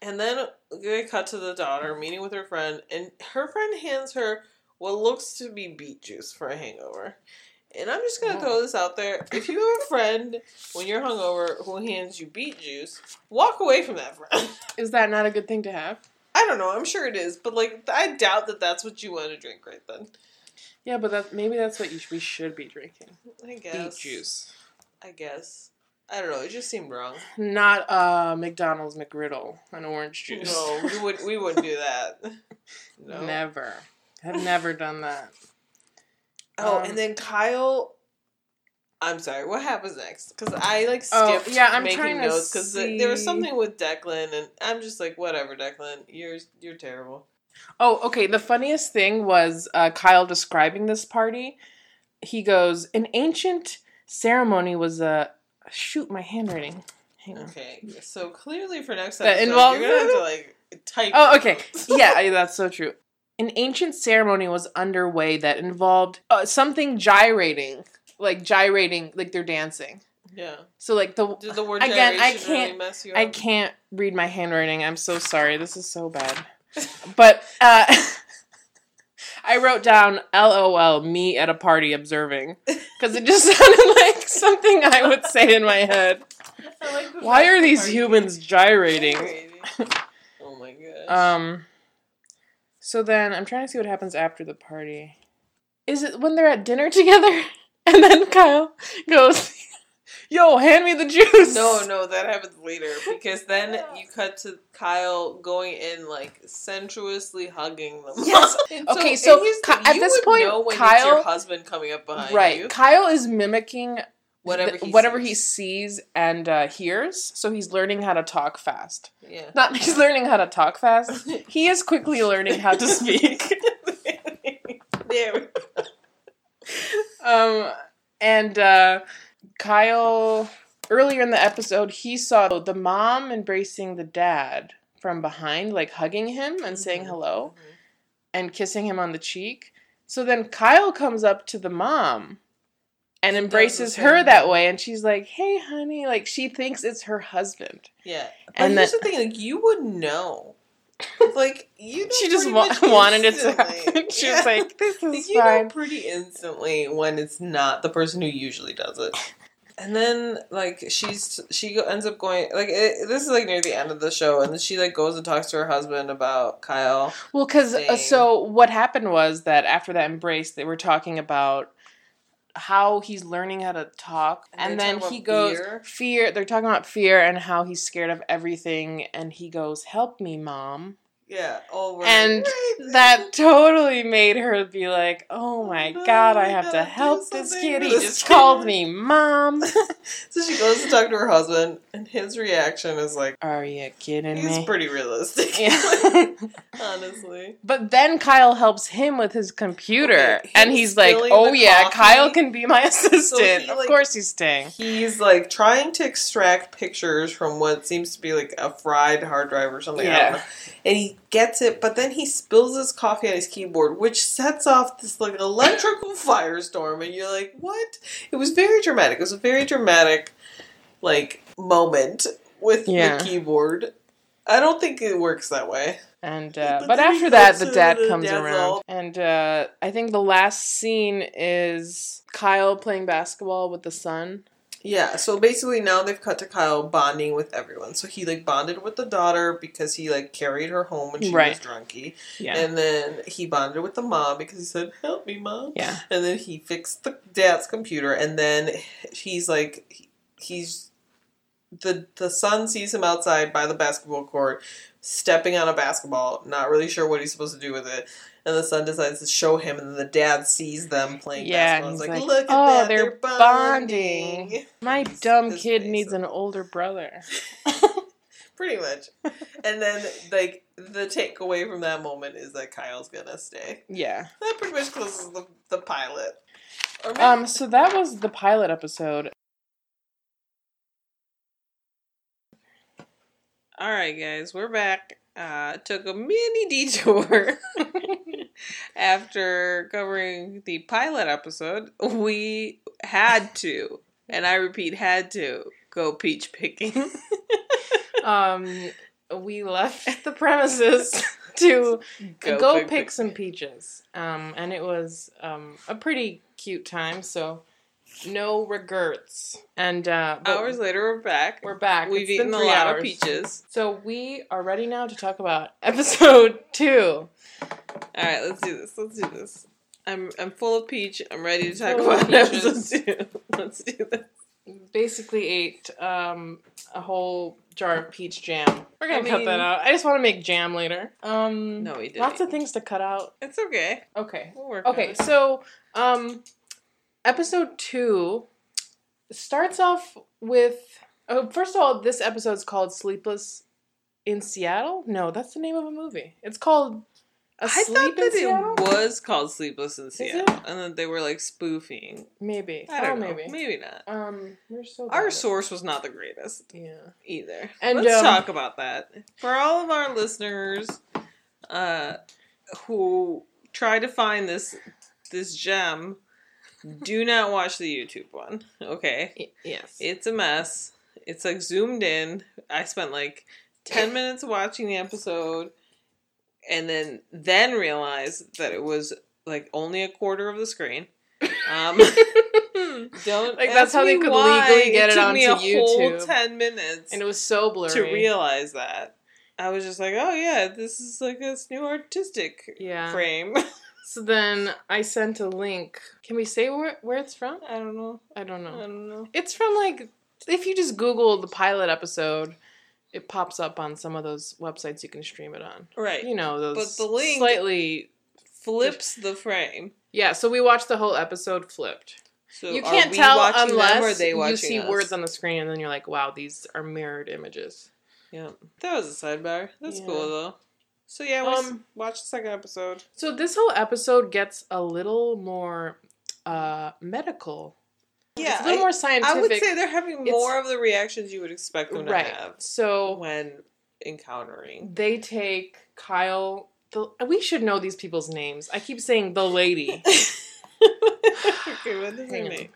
[SPEAKER 1] And then we cut to the daughter meeting with her friend, and her friend hands her what looks to be beet juice for a hangover. And I'm just gonna throw this out there: if you have a friend when you're hungover who hands you beet juice, walk away from that friend.
[SPEAKER 2] Is that not a good thing to have?
[SPEAKER 1] I don't know. I'm sure it is, but like, I doubt that that's what you want to drink right then.
[SPEAKER 2] Yeah, but that maybe that's what you sh- we should be drinking.
[SPEAKER 1] I guess
[SPEAKER 2] Beet juice,
[SPEAKER 1] I guess. I don't know. It just seemed wrong.
[SPEAKER 2] not uh McDonald's McGriddle an orange juice.
[SPEAKER 1] No, we would we wouldn't do that. No.
[SPEAKER 2] Never. I've never done that.
[SPEAKER 1] Oh,
[SPEAKER 2] Um,
[SPEAKER 1] and then Kyle. I'm sorry. What happens next? Because I like
[SPEAKER 2] Oh, yeah, I'm
[SPEAKER 1] making
[SPEAKER 2] trying to
[SPEAKER 1] notes because there was something with Declan, and I'm just like, whatever, Declan. You're you're terrible.
[SPEAKER 2] Oh, okay. The funniest thing was uh, Kyle describing this party. He goes, "An ancient ceremony was a shoot my handwriting." Hang on.
[SPEAKER 1] Okay, so clearly for next episode,
[SPEAKER 2] involves-
[SPEAKER 1] you're gonna have to like type.
[SPEAKER 2] Oh, okay. Yeah, that's so true. An ancient ceremony was underway that involved uh, something gyrating, like gyrating, like they're dancing.
[SPEAKER 1] yeah.
[SPEAKER 2] So like the
[SPEAKER 1] Did the word
[SPEAKER 2] Again, I can't-
[SPEAKER 1] mess you
[SPEAKER 2] I can't read my handwriting. I'm so sorry. This is so bad. But uh, I wrote down LOL me at a party observing because it just sounded like something I would say in my head.
[SPEAKER 1] Like
[SPEAKER 2] Why are these
[SPEAKER 1] party-
[SPEAKER 2] humans gyrating?
[SPEAKER 1] oh my gosh.
[SPEAKER 2] Um. So then I'm trying to see what happens after the party. Is it when they're at dinner together and then Kyle goes, "Yo, hand me the juice."
[SPEAKER 1] No, no, that happens later because then you cut to Kyle going in like sensuously hugging them.
[SPEAKER 2] Yes. Okay, so at this point,
[SPEAKER 1] know when it's
[SPEAKER 2] Kyle-
[SPEAKER 1] your husband coming up behind
[SPEAKER 2] right.
[SPEAKER 1] you.
[SPEAKER 2] Kyle is mimicking
[SPEAKER 1] Whatever he
[SPEAKER 2] whatever
[SPEAKER 1] sees.
[SPEAKER 2] he sees and uh, hears. So he's learning how to talk fast.
[SPEAKER 1] Yeah.
[SPEAKER 2] Not he's learning how to talk fast. He is quickly learning how to speak.
[SPEAKER 1] there.
[SPEAKER 2] Um, and uh, Kyle, earlier in the episode, he saw the mom embracing the dad from behind, like hugging him and saying
[SPEAKER 1] Mhm.
[SPEAKER 2] hello. and kissing him on the cheek. So then Kyle comes up to the mom and
[SPEAKER 1] She
[SPEAKER 2] embraces her that way and she's like, "Hey honey," like she thinks it's her husband.
[SPEAKER 1] Yeah. But
[SPEAKER 2] And
[SPEAKER 1] here's the thing, like you wouldn't know. Like you know
[SPEAKER 2] She just wa- wanted it to happen. She
[SPEAKER 1] Yeah.
[SPEAKER 2] was like, "This is
[SPEAKER 1] you know pretty instantly when it's not the person who usually does it. And then like she's she ends up going like it, this is like near the end of the show, and then she like goes and talks to her husband about Kyle.
[SPEAKER 2] Well, because uh, so what happened was that after that embrace, they were talking about how he's learning how to talk,
[SPEAKER 1] And
[SPEAKER 2] and, then he goes
[SPEAKER 1] fear.
[SPEAKER 2] fear. They're talking about fear and how he's scared of everything, and he goes, "Help me, mom."
[SPEAKER 1] Yeah. Oh, right.
[SPEAKER 2] And
[SPEAKER 1] Right.
[SPEAKER 2] That totally made her be like, "Oh my
[SPEAKER 1] No,
[SPEAKER 2] god, I have to help this kid. He just
[SPEAKER 1] kid."
[SPEAKER 2] called me mom."
[SPEAKER 1] so she goes to talk to her husband, and his reaction is like
[SPEAKER 2] Are you kidding
[SPEAKER 1] he's
[SPEAKER 2] me?
[SPEAKER 1] He's pretty realistic.
[SPEAKER 2] Yeah.
[SPEAKER 1] honestly.
[SPEAKER 2] But then Kyle helps him with his computer,
[SPEAKER 1] Okay,
[SPEAKER 2] and he's like, "Oh yeah,
[SPEAKER 1] coffee.
[SPEAKER 2] Kyle can be my assistant.
[SPEAKER 1] he,
[SPEAKER 2] of course he's staying."
[SPEAKER 1] He's like trying to extract pictures from what seems to be like a fried hard drive or something. I
[SPEAKER 2] Yeah.
[SPEAKER 1] And he gets it, but then he spills his coffee on his keyboard, which sets off this like electrical firestorm. And you're like, what? It was very dramatic. It was a very dramatic like moment with
[SPEAKER 2] Yeah.
[SPEAKER 1] the keyboard. I don't think it works that way.
[SPEAKER 2] And uh,
[SPEAKER 1] But
[SPEAKER 2] but after that, the dad comes around,
[SPEAKER 1] all-
[SPEAKER 2] and uh, I think the last scene is Kyle playing basketball with the son.
[SPEAKER 1] Yeah, so basically now they've cut to Kyle bonding with everyone. So he like bonded with the daughter because he like carried her home when she was
[SPEAKER 2] Right.
[SPEAKER 1] drunky.
[SPEAKER 2] Yeah,
[SPEAKER 1] And then he bonded with the mom because he said, "Help me, mom."
[SPEAKER 2] yeah,
[SPEAKER 1] And then he fixed the dad's computer, and then he's like, he's the the son sees him outside by the basketball court, stepping on a basketball, not really sure what he's supposed to do with it. And the son decides to show him, and then the dad sees them playing
[SPEAKER 2] Yeah,
[SPEAKER 1] basketball.
[SPEAKER 2] he's
[SPEAKER 1] He's like,
[SPEAKER 2] like,
[SPEAKER 1] "Look at
[SPEAKER 2] "Oh,
[SPEAKER 1] that,
[SPEAKER 2] they're
[SPEAKER 1] they're, bonding."
[SPEAKER 2] bonding. My
[SPEAKER 1] His-
[SPEAKER 2] dumb kid
[SPEAKER 1] face.
[SPEAKER 2] needs an older brother.
[SPEAKER 1] Pretty much. and then, like, the takeaway from that moment is that Kyle's gonna stay.
[SPEAKER 2] Yeah.
[SPEAKER 1] That pretty much closes the, the pilot. Maybe,
[SPEAKER 2] Um. So that was the pilot episode.
[SPEAKER 1] All right, guys, we're back. Uh, took a mini detour after covering the pilot episode. We had to, and I repeat, had to go peach picking.
[SPEAKER 2] Um. We left the premises to go, pick, some peaches. Um, and it was um, a pretty cute time, so no regrets. And uh,
[SPEAKER 1] Hours later, we're back.
[SPEAKER 2] we're back.
[SPEAKER 1] We've
[SPEAKER 2] It's
[SPEAKER 1] eaten a lot
[SPEAKER 2] hours.
[SPEAKER 1] of peaches.
[SPEAKER 2] So we are ready now to talk about episode two.
[SPEAKER 1] All right, let's do this. Let's do this. I'm I'm full of peach. I'm ready to talk
[SPEAKER 2] Full
[SPEAKER 1] about
[SPEAKER 2] peaches.
[SPEAKER 1] episode two. Let's do this.
[SPEAKER 2] Basically ate um, a whole jar of peach jam. We're gonna
[SPEAKER 1] I
[SPEAKER 2] cut
[SPEAKER 1] mean-
[SPEAKER 2] that out. I just want to make jam later. Um,
[SPEAKER 1] No, we didn't.
[SPEAKER 2] Lots of things to cut out.
[SPEAKER 1] It's okay.
[SPEAKER 2] Okay.
[SPEAKER 1] We'll work. on
[SPEAKER 2] Okay, so um episode 2 starts off with oh, first of all, this episode's called Sleepless in Seattle? No, that's the name of a movie. It's called
[SPEAKER 1] I thought that
[SPEAKER 2] Seattle?
[SPEAKER 1] it was called Sleepless in? Seattle, and that they were like spoofing.
[SPEAKER 2] Maybe.
[SPEAKER 1] I don't
[SPEAKER 2] oh,
[SPEAKER 1] know.
[SPEAKER 2] maybe.
[SPEAKER 1] Maybe not.
[SPEAKER 2] Um, we're so
[SPEAKER 1] Our source was not the greatest
[SPEAKER 2] Yeah.
[SPEAKER 1] either.
[SPEAKER 2] And,
[SPEAKER 1] Let's
[SPEAKER 2] um,
[SPEAKER 1] talk about that for all of our listeners uh, who try to find this this gem. Do not watch the YouTube one. Okay,
[SPEAKER 2] yes.
[SPEAKER 1] it's a mess. It's like zoomed in. I spent like ten minutes watching the episode, and then then realized that it was like only a quarter of the screen. Um, don't
[SPEAKER 2] Like, that's how they could
[SPEAKER 1] why.
[SPEAKER 2] legally get it
[SPEAKER 1] a
[SPEAKER 2] onto
[SPEAKER 1] whole
[SPEAKER 2] YouTube.
[SPEAKER 1] ten minutes
[SPEAKER 2] and it was so blurry.
[SPEAKER 1] to realize that. I was just like, oh yeah, this is like this new artistic
[SPEAKER 2] Yeah.
[SPEAKER 1] frame.
[SPEAKER 2] So then I sent a link. Can we say where where it's from?
[SPEAKER 1] I don't know.
[SPEAKER 2] I don't know.
[SPEAKER 1] I don't know.
[SPEAKER 2] It's from like if you just Google the pilot episode, it pops up on some of those websites you can stream it on.
[SPEAKER 1] Right.
[SPEAKER 2] You know those.
[SPEAKER 1] But the link-
[SPEAKER 2] slightly.
[SPEAKER 1] Flips the frame.
[SPEAKER 2] Yeah, so we watched the whole episode flipped.
[SPEAKER 1] So
[SPEAKER 2] you can't tell
[SPEAKER 1] watching them or are
[SPEAKER 2] unless you see
[SPEAKER 1] us?
[SPEAKER 2] words on the screen, and then you're like, "Wow, these are mirrored images."
[SPEAKER 1] Yeah, that was a sidebar. That's
[SPEAKER 2] Yeah.
[SPEAKER 1] cool though. So yeah, we
[SPEAKER 2] Um,
[SPEAKER 1] watch the second episode.
[SPEAKER 2] So this whole episode gets a little more uh, medical.
[SPEAKER 1] Yeah,
[SPEAKER 2] it's a little
[SPEAKER 1] I-
[SPEAKER 2] more scientific.
[SPEAKER 1] I would say they're having
[SPEAKER 2] It's-
[SPEAKER 1] more of the reactions you would expect them to
[SPEAKER 2] right.
[SPEAKER 1] have
[SPEAKER 2] So
[SPEAKER 1] when encountering.
[SPEAKER 2] they take Kyle the, we should know these people's names. I keep saying the lady.
[SPEAKER 1] okay, what is her name?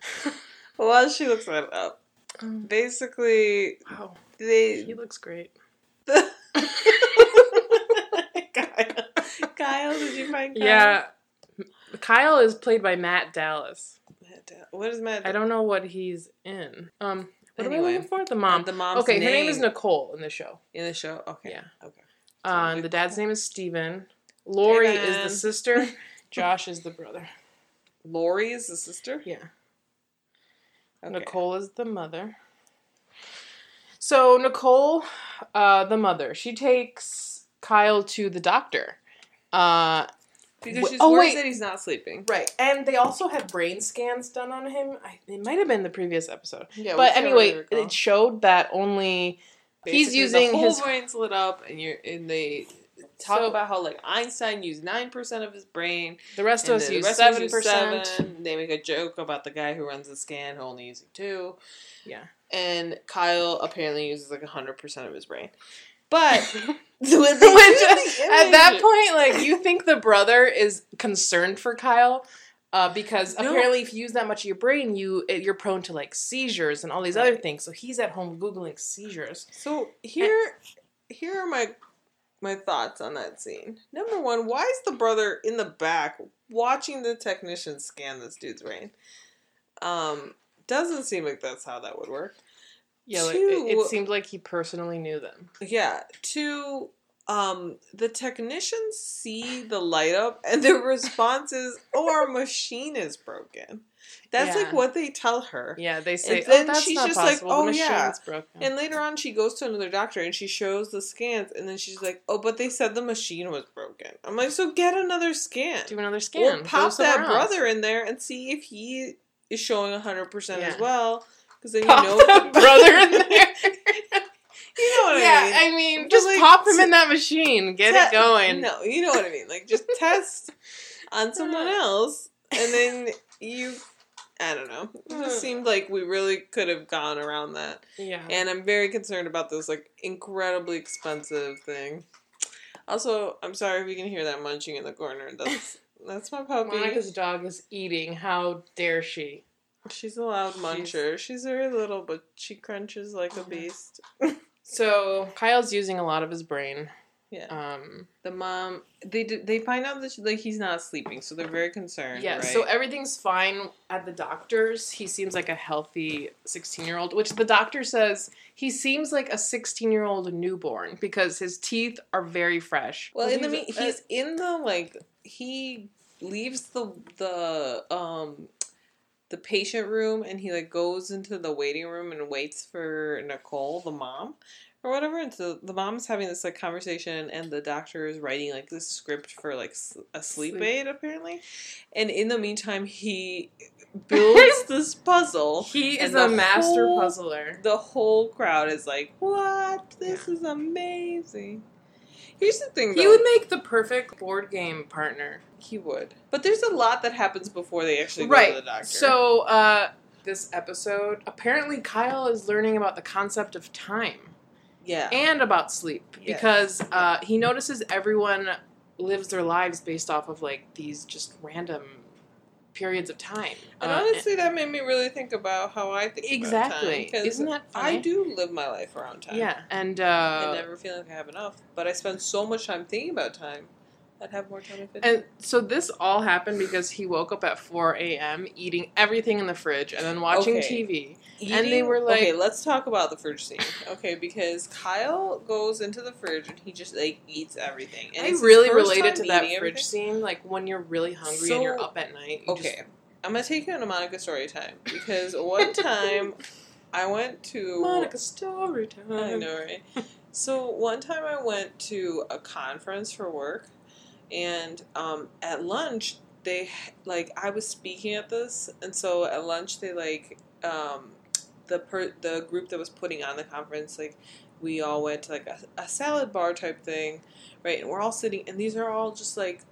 [SPEAKER 1] Well, she looks that up.
[SPEAKER 2] Um,
[SPEAKER 1] Basically,
[SPEAKER 2] wow,
[SPEAKER 1] they.
[SPEAKER 2] he looks great.
[SPEAKER 1] Kyle. Kyle, did you find Kyle?
[SPEAKER 2] Yeah, Kyle is played by Matt Dallas.
[SPEAKER 1] Matt Da- What is Matt?
[SPEAKER 2] I don't know what he's in. Um, what am I
[SPEAKER 1] Anyway.
[SPEAKER 2] looking for? The mom.
[SPEAKER 1] The mom's
[SPEAKER 2] okay, her name is. Nicole in the show.
[SPEAKER 1] in the show. Okay.
[SPEAKER 2] Yeah.
[SPEAKER 1] Okay.
[SPEAKER 2] Uh, the dad's name is Steven. Lori is the sister. Josh is the brother.
[SPEAKER 1] Lori is the sister.
[SPEAKER 2] Yeah.
[SPEAKER 1] Okay.
[SPEAKER 2] Nicole is the mother. So Nicole, uh, the mother, she takes Kyle to the doctor. Uh,
[SPEAKER 1] Because she's
[SPEAKER 2] oh,
[SPEAKER 1] worried
[SPEAKER 2] wait.
[SPEAKER 1] that he's not sleeping.
[SPEAKER 2] right, and they also had brain scans done on him. I, it might have been the previous episode,
[SPEAKER 1] Yeah.
[SPEAKER 2] but anyway, it showed that only he's using his-
[SPEAKER 1] brain's lit up, and you're and they talk
[SPEAKER 2] So-
[SPEAKER 1] about how like Einstein used nine percent of his brain,
[SPEAKER 2] the rest of us use
[SPEAKER 1] rest of us
[SPEAKER 2] seven percent.
[SPEAKER 1] They make a joke about the guy who runs the scan who only using two.
[SPEAKER 2] Yeah.
[SPEAKER 1] and Kyle apparently uses like hundred percent of his brain, but
[SPEAKER 2] Which,
[SPEAKER 1] when they do the
[SPEAKER 2] at that point, like you think the brother is concerned for Kyle, uh, because
[SPEAKER 1] No.
[SPEAKER 2] apparently if you use that much of your brain, you you're prone to like seizures and all these other things. So he's at home googling seizures.
[SPEAKER 1] So here, here are my my thoughts on that scene. Number one, why is the brother in the back watching the technician scan this dude's brain? Um, doesn't seem like that's how that would work.
[SPEAKER 2] Yeah, like, it, it seemed like he personally knew them.
[SPEAKER 1] Yeah. to um, the technicians see the light up and their response is, "Oh, our machine is broken." That's like what they tell her.
[SPEAKER 2] Yeah, they say,
[SPEAKER 1] And then
[SPEAKER 2] "Oh, that's
[SPEAKER 1] she's
[SPEAKER 2] not
[SPEAKER 1] just like, "Oh, yeah."
[SPEAKER 2] broken."
[SPEAKER 1] And later on, she goes to another doctor and she shows the scans, and then she's like, "Oh, but they said the machine was broken." I'm like, "So get another scan.
[SPEAKER 2] Do another scan.
[SPEAKER 1] We'll pop that
[SPEAKER 2] else.
[SPEAKER 1] brother in there and see if he is showing 100 percent as well, because then
[SPEAKER 2] Pop
[SPEAKER 1] you know
[SPEAKER 2] that brother in there.
[SPEAKER 1] You know what
[SPEAKER 2] yeah,
[SPEAKER 1] I mean?
[SPEAKER 2] Yeah, I mean, just
[SPEAKER 1] like,
[SPEAKER 2] pop him in that machine. Get
[SPEAKER 1] Te-
[SPEAKER 2] it going.
[SPEAKER 1] No, you know what I mean. Like just test on someone else, and then you. I don't know. It just seemed like we really could have gone around that.
[SPEAKER 2] Yeah.
[SPEAKER 1] And I'm very concerned about this like incredibly expensive thing. Also, I'm sorry if you can hear that munching in the corner. That's that's my puppy.
[SPEAKER 2] Monica's dog is eating. How dare she?
[SPEAKER 1] She's a loud muncher. She's very little, but she crunches like a beast.
[SPEAKER 2] So Kyle's using a lot of his brain.
[SPEAKER 1] Yeah.
[SPEAKER 2] Um,
[SPEAKER 1] The mom, they they find out that she, like he's not sleeping, so they're very concerned.
[SPEAKER 2] yeah.
[SPEAKER 1] right?
[SPEAKER 2] So everything's fine at the doctor's. He seems like a healthy sixteen-year-old, which the doctor says he seems like a sixteen-year-old newborn because his teeth are very fresh.
[SPEAKER 1] Well, in the
[SPEAKER 2] he's-
[SPEAKER 1] mean,
[SPEAKER 2] uh,
[SPEAKER 1] he's in the like he leaves the the um the patient room and he like goes into the waiting room and waits for Nicole, the mom, or whatever. And so the mom's having this like conversation, and the doctor is writing like this script for like a sleep,
[SPEAKER 2] Sleep.
[SPEAKER 1] aid apparently. And in the meantime, he builds this puzzle.
[SPEAKER 2] he is a master
[SPEAKER 1] whole-
[SPEAKER 2] puzzler.
[SPEAKER 1] The whole crowd is like, "What? This is amazing." Here's the thing, though.
[SPEAKER 2] He would make the perfect board game partner.
[SPEAKER 1] He would. But there's a lot that happens before they actually go
[SPEAKER 2] right.
[SPEAKER 1] to the doctor.
[SPEAKER 2] So, uh, this episode, apparently Kyle is learning about the concept of time
[SPEAKER 1] yeah.
[SPEAKER 2] and about sleep
[SPEAKER 1] Yes.
[SPEAKER 2] because uh, he notices everyone lives their lives based off of like these just random periods of time.
[SPEAKER 1] and
[SPEAKER 2] Uh,
[SPEAKER 1] honestly, that made me really think about how I think
[SPEAKER 2] exactly.
[SPEAKER 1] about time.
[SPEAKER 2] Isn't that funny?
[SPEAKER 1] I do live my life around time.
[SPEAKER 2] Yeah, and
[SPEAKER 1] I
[SPEAKER 2] uh,
[SPEAKER 1] never feel like I have enough. But I spend so much time thinking about time. I'd have more time if it
[SPEAKER 2] and so this all happened because he woke up at 4 a.m. eating everything in the fridge and then watching
[SPEAKER 1] Okay.
[SPEAKER 2] TV.
[SPEAKER 1] Eating,
[SPEAKER 2] and they were like-
[SPEAKER 1] okay, let's talk about the fridge scene. Okay, because Kyle goes into the fridge and he just like eats everything. And
[SPEAKER 2] I
[SPEAKER 1] it's
[SPEAKER 2] really related to that fridge
[SPEAKER 1] everything.
[SPEAKER 2] scene, like when you're really hungry and you're up at night. you just-
[SPEAKER 1] Okay, I'm gonna take you on a Monica story time because one time I went to
[SPEAKER 2] Monica story time.
[SPEAKER 1] I know, right? so one time I went to a conference for work, and um, at lunch they like I was speaking at this, and so at lunch they like um, the per- the group that was putting on the conference like we all went to like a, a salad bar type thing, right? And we're all sitting, and these are all just like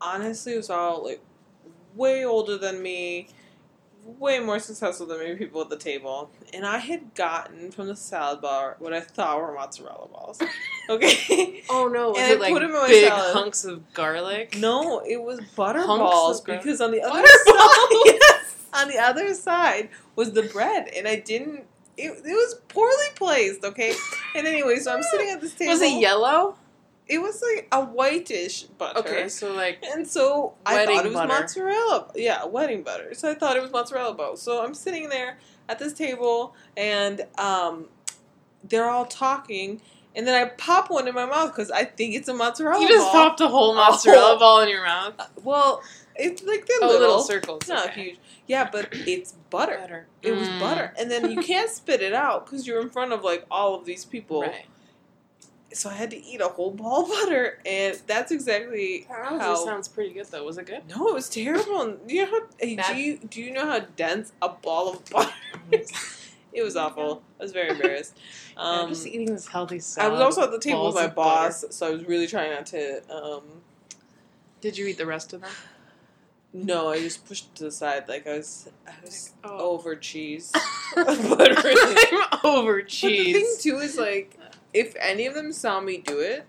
[SPEAKER 1] honestly, it was all like way older than me, way more successful than many people at the table. And I had gotten from the salad bar what I thought were mozzarella balls. Okay.
[SPEAKER 2] Oh no! Was
[SPEAKER 1] And I
[SPEAKER 2] it like
[SPEAKER 1] put 'em in my
[SPEAKER 2] big
[SPEAKER 1] salad.
[SPEAKER 2] hunks of garlic?
[SPEAKER 1] no, it was butter
[SPEAKER 2] Hunks
[SPEAKER 1] balls because on the other side, yes, on the other side was the bread, and I didn't. It, it was poorly placed. Okay. And anyway, so I'm sitting at this table.
[SPEAKER 2] Was it yellow?
[SPEAKER 1] It was like a whitish butter.
[SPEAKER 2] Okay, so like
[SPEAKER 1] And so I thought it was
[SPEAKER 2] butter.
[SPEAKER 1] mozzarella. Yeah, wedding butter. So I thought it was mozzarella bow. So I'm sitting there at this table and um, they're all talking. And then I pop one in my mouth because I think it's a mozzarella ball.
[SPEAKER 2] you just
[SPEAKER 1] ball.
[SPEAKER 2] popped a whole mozzarella
[SPEAKER 1] Oh.
[SPEAKER 2] ball in your mouth.
[SPEAKER 1] Well, it's like they're
[SPEAKER 2] Oh,
[SPEAKER 1] little.
[SPEAKER 2] little circles.
[SPEAKER 1] It's not
[SPEAKER 2] okay.
[SPEAKER 1] huge. Yeah, but it's butter.
[SPEAKER 2] Butter.
[SPEAKER 1] It was
[SPEAKER 2] Mm.
[SPEAKER 1] butter. And then you can't spit it out because you're in front of like all of these people.
[SPEAKER 2] Right.
[SPEAKER 1] So I had to eat a whole ball of butter. And that's exactly
[SPEAKER 2] That
[SPEAKER 1] how
[SPEAKER 2] sounds pretty good though. Was it good?
[SPEAKER 1] No, it was terrible. And You know how, hey, do you do you know how dense a ball of butter is? It was awful. I was very embarrassed.
[SPEAKER 2] I'm
[SPEAKER 1] Um,
[SPEAKER 2] just eating this healthy
[SPEAKER 1] I was also at the table with my
[SPEAKER 2] of butter.
[SPEAKER 1] boss, so I was really trying not to. Um,
[SPEAKER 2] Did you eat the rest of them?
[SPEAKER 1] no, I just pushed it to the side, like I was, I was
[SPEAKER 2] Like, oh.
[SPEAKER 1] over cheese. but really,
[SPEAKER 2] I'm over
[SPEAKER 1] But the thing
[SPEAKER 2] cheese.
[SPEAKER 1] too is like, if any of them saw me do it,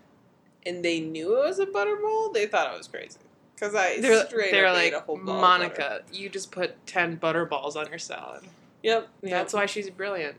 [SPEAKER 1] and they knew it was a butterball, they thought I was crazy. Because I
[SPEAKER 2] They're,
[SPEAKER 1] straight
[SPEAKER 2] they're
[SPEAKER 1] up
[SPEAKER 2] like,
[SPEAKER 1] ate a whole ball of.
[SPEAKER 2] Monica, you just put 10 butter balls on your salad.
[SPEAKER 1] Yep,
[SPEAKER 2] That's why she's brilliant.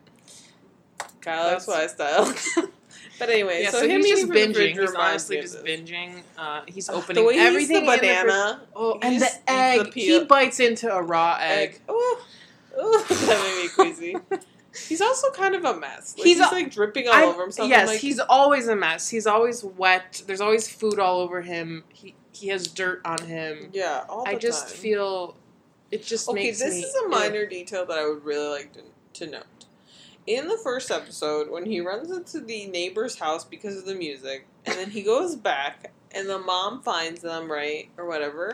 [SPEAKER 1] Kyle
[SPEAKER 2] That's-
[SPEAKER 1] X Y style. but anyway,
[SPEAKER 2] Yeah,
[SPEAKER 1] so,
[SPEAKER 2] so, he's just
[SPEAKER 1] eating from the fridge
[SPEAKER 2] binging. He's honestly just binging. Uh, he's opening
[SPEAKER 1] the way he
[SPEAKER 2] everything
[SPEAKER 1] the
[SPEAKER 2] in the
[SPEAKER 1] banana.
[SPEAKER 2] Oh, and the egg.
[SPEAKER 1] the
[SPEAKER 2] he bites into a raw egg.
[SPEAKER 1] egg. Ooh, ooh, that made me queasy. He's also kind of a mess. Like,
[SPEAKER 2] He's
[SPEAKER 1] he's, like dripping all
[SPEAKER 2] I-
[SPEAKER 1] over himself.
[SPEAKER 2] yes,
[SPEAKER 1] like,
[SPEAKER 2] he's always a mess. He's always wet. There's always food all over him. He he has dirt on him.
[SPEAKER 1] yeah. All the
[SPEAKER 2] I just
[SPEAKER 1] time.
[SPEAKER 2] feel it just
[SPEAKER 1] okay.
[SPEAKER 2] makes
[SPEAKER 1] This is a minor detail that I would really like to, to note. In the first episode, when he runs into the neighbor's house because of the music, and then he goes back, and the mom finds them, right, or whatever,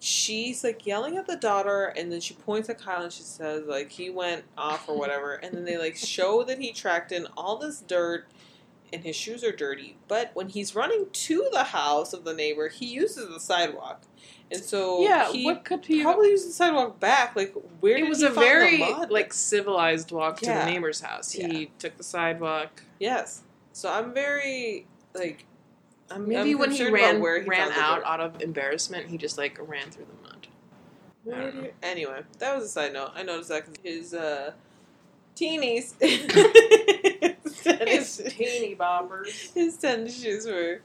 [SPEAKER 1] she's like yelling at the daughter, and then she points at Kyle and she says, like, he went off or whatever, and then they, like, show that he tracked in all this dirt, and his shoes are dirty. But when he's running to the house of the neighbor, he uses the sidewalk. And so
[SPEAKER 2] Yeah,
[SPEAKER 1] he
[SPEAKER 2] what could he
[SPEAKER 1] probably used the sidewalk back. Like, where
[SPEAKER 2] It was a very like civilized walk to the neighbor's house. He
[SPEAKER 1] Yeah.
[SPEAKER 2] took the sidewalk.
[SPEAKER 1] yes. So I'm very like,
[SPEAKER 2] Maybe
[SPEAKER 1] I'm
[SPEAKER 2] when he ran ran out out of embarrassment, he just like ran through the mud. I
[SPEAKER 1] Where
[SPEAKER 2] don't
[SPEAKER 1] did
[SPEAKER 2] know.
[SPEAKER 1] he- Anyway, that was a side note. I noticed that 'cause his uh, teenies,
[SPEAKER 2] His
[SPEAKER 1] his,
[SPEAKER 2] teeny boppers.
[SPEAKER 1] his tennis shoes were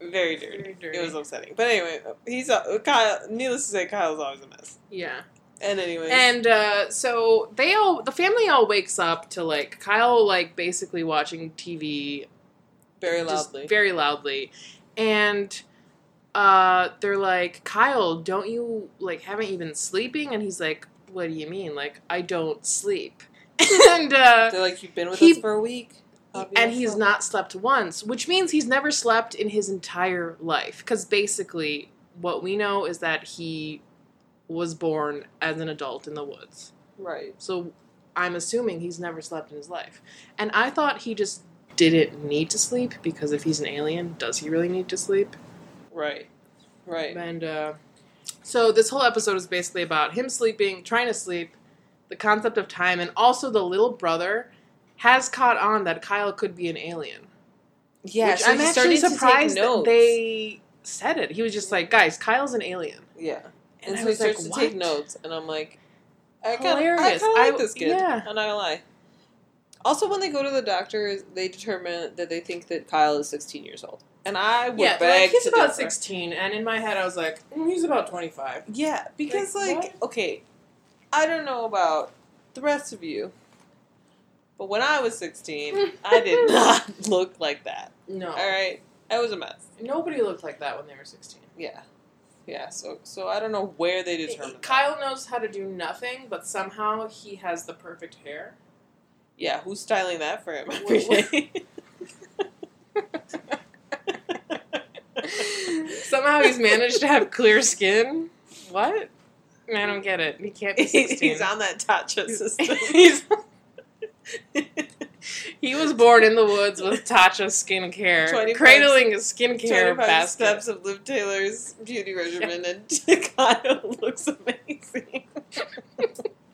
[SPEAKER 1] very dirty.
[SPEAKER 2] Very dirty.
[SPEAKER 1] It was upsetting. But anyway, he's uh, Kyle. Needless to say, Kyle's always a mess.
[SPEAKER 2] Yeah.
[SPEAKER 1] And anyway,
[SPEAKER 2] And uh, so they all, the family all wakes up to like Kyle, like basically watching TV
[SPEAKER 1] very loudly.
[SPEAKER 2] very loudly, and uh, they're like, Kyle, don't you like haven't you been sleeping? And he's like, What do you mean? Like I don't sleep, and uh,
[SPEAKER 1] They're like, you've been with
[SPEAKER 2] he-
[SPEAKER 1] us for a week,
[SPEAKER 2] and he's not slept once, which means he's never slept in his entire life. Because basically, what we know is that he was born as an adult in the woods.
[SPEAKER 1] right.
[SPEAKER 2] So I'm assuming he's never slept in his life. And I thought he just didn't need to sleep because if he's an alien, does he really need to sleep?
[SPEAKER 1] Right. Right.
[SPEAKER 2] And uh, so this whole episode is basically about him sleeping, trying to sleep, the concept of time, and also the little brother has caught on that Kyle could be an alien.
[SPEAKER 1] Yeah,
[SPEAKER 2] which
[SPEAKER 1] so
[SPEAKER 2] I'm
[SPEAKER 1] he
[SPEAKER 2] actually
[SPEAKER 1] started to take
[SPEAKER 2] surprised that
[SPEAKER 1] notes.
[SPEAKER 2] they said it. He was just like, guys, Kyle's an alien.
[SPEAKER 1] Yeah.
[SPEAKER 2] And,
[SPEAKER 1] And,
[SPEAKER 2] I
[SPEAKER 1] so he
[SPEAKER 2] was like,
[SPEAKER 1] starts to
[SPEAKER 2] what?
[SPEAKER 1] take notes, and I'm like, I kind of, I kind of like
[SPEAKER 2] I-
[SPEAKER 1] this kid.
[SPEAKER 2] yeah.
[SPEAKER 1] I'm not gonna lie. Also, when they go to the doctor, they determine that they think that Kyle is 16 years old, and I would
[SPEAKER 2] Yeah,
[SPEAKER 1] beg
[SPEAKER 2] like, he's about
[SPEAKER 1] differ.
[SPEAKER 2] 16, and in my head I was like, mm, he's about 25.
[SPEAKER 1] Yeah, because
[SPEAKER 2] Like,
[SPEAKER 1] like, okay, I don't know about the rest of you, but when I was 16, I did not look like that.
[SPEAKER 2] No.
[SPEAKER 1] All right, I was a mess.
[SPEAKER 2] Nobody looked like that when they were 16.
[SPEAKER 1] Yeah, yeah. So, so I don't know where they determined. that.
[SPEAKER 2] Kyle knows how to do nothing, but somehow he has the perfect hair.
[SPEAKER 1] Yeah, who's styling that for him every day?
[SPEAKER 2] somehow he's managed to have clear skin. What? I don't get it. He can't be 16.
[SPEAKER 1] He's on that Tatcha system.
[SPEAKER 2] He's- he was born in the woods with Tatcha skincare,
[SPEAKER 1] 25
[SPEAKER 2] cradling his skincare
[SPEAKER 1] 25
[SPEAKER 2] basket.
[SPEAKER 1] steps of Liv Tyler's beauty regimen, and Kyle looks amazing.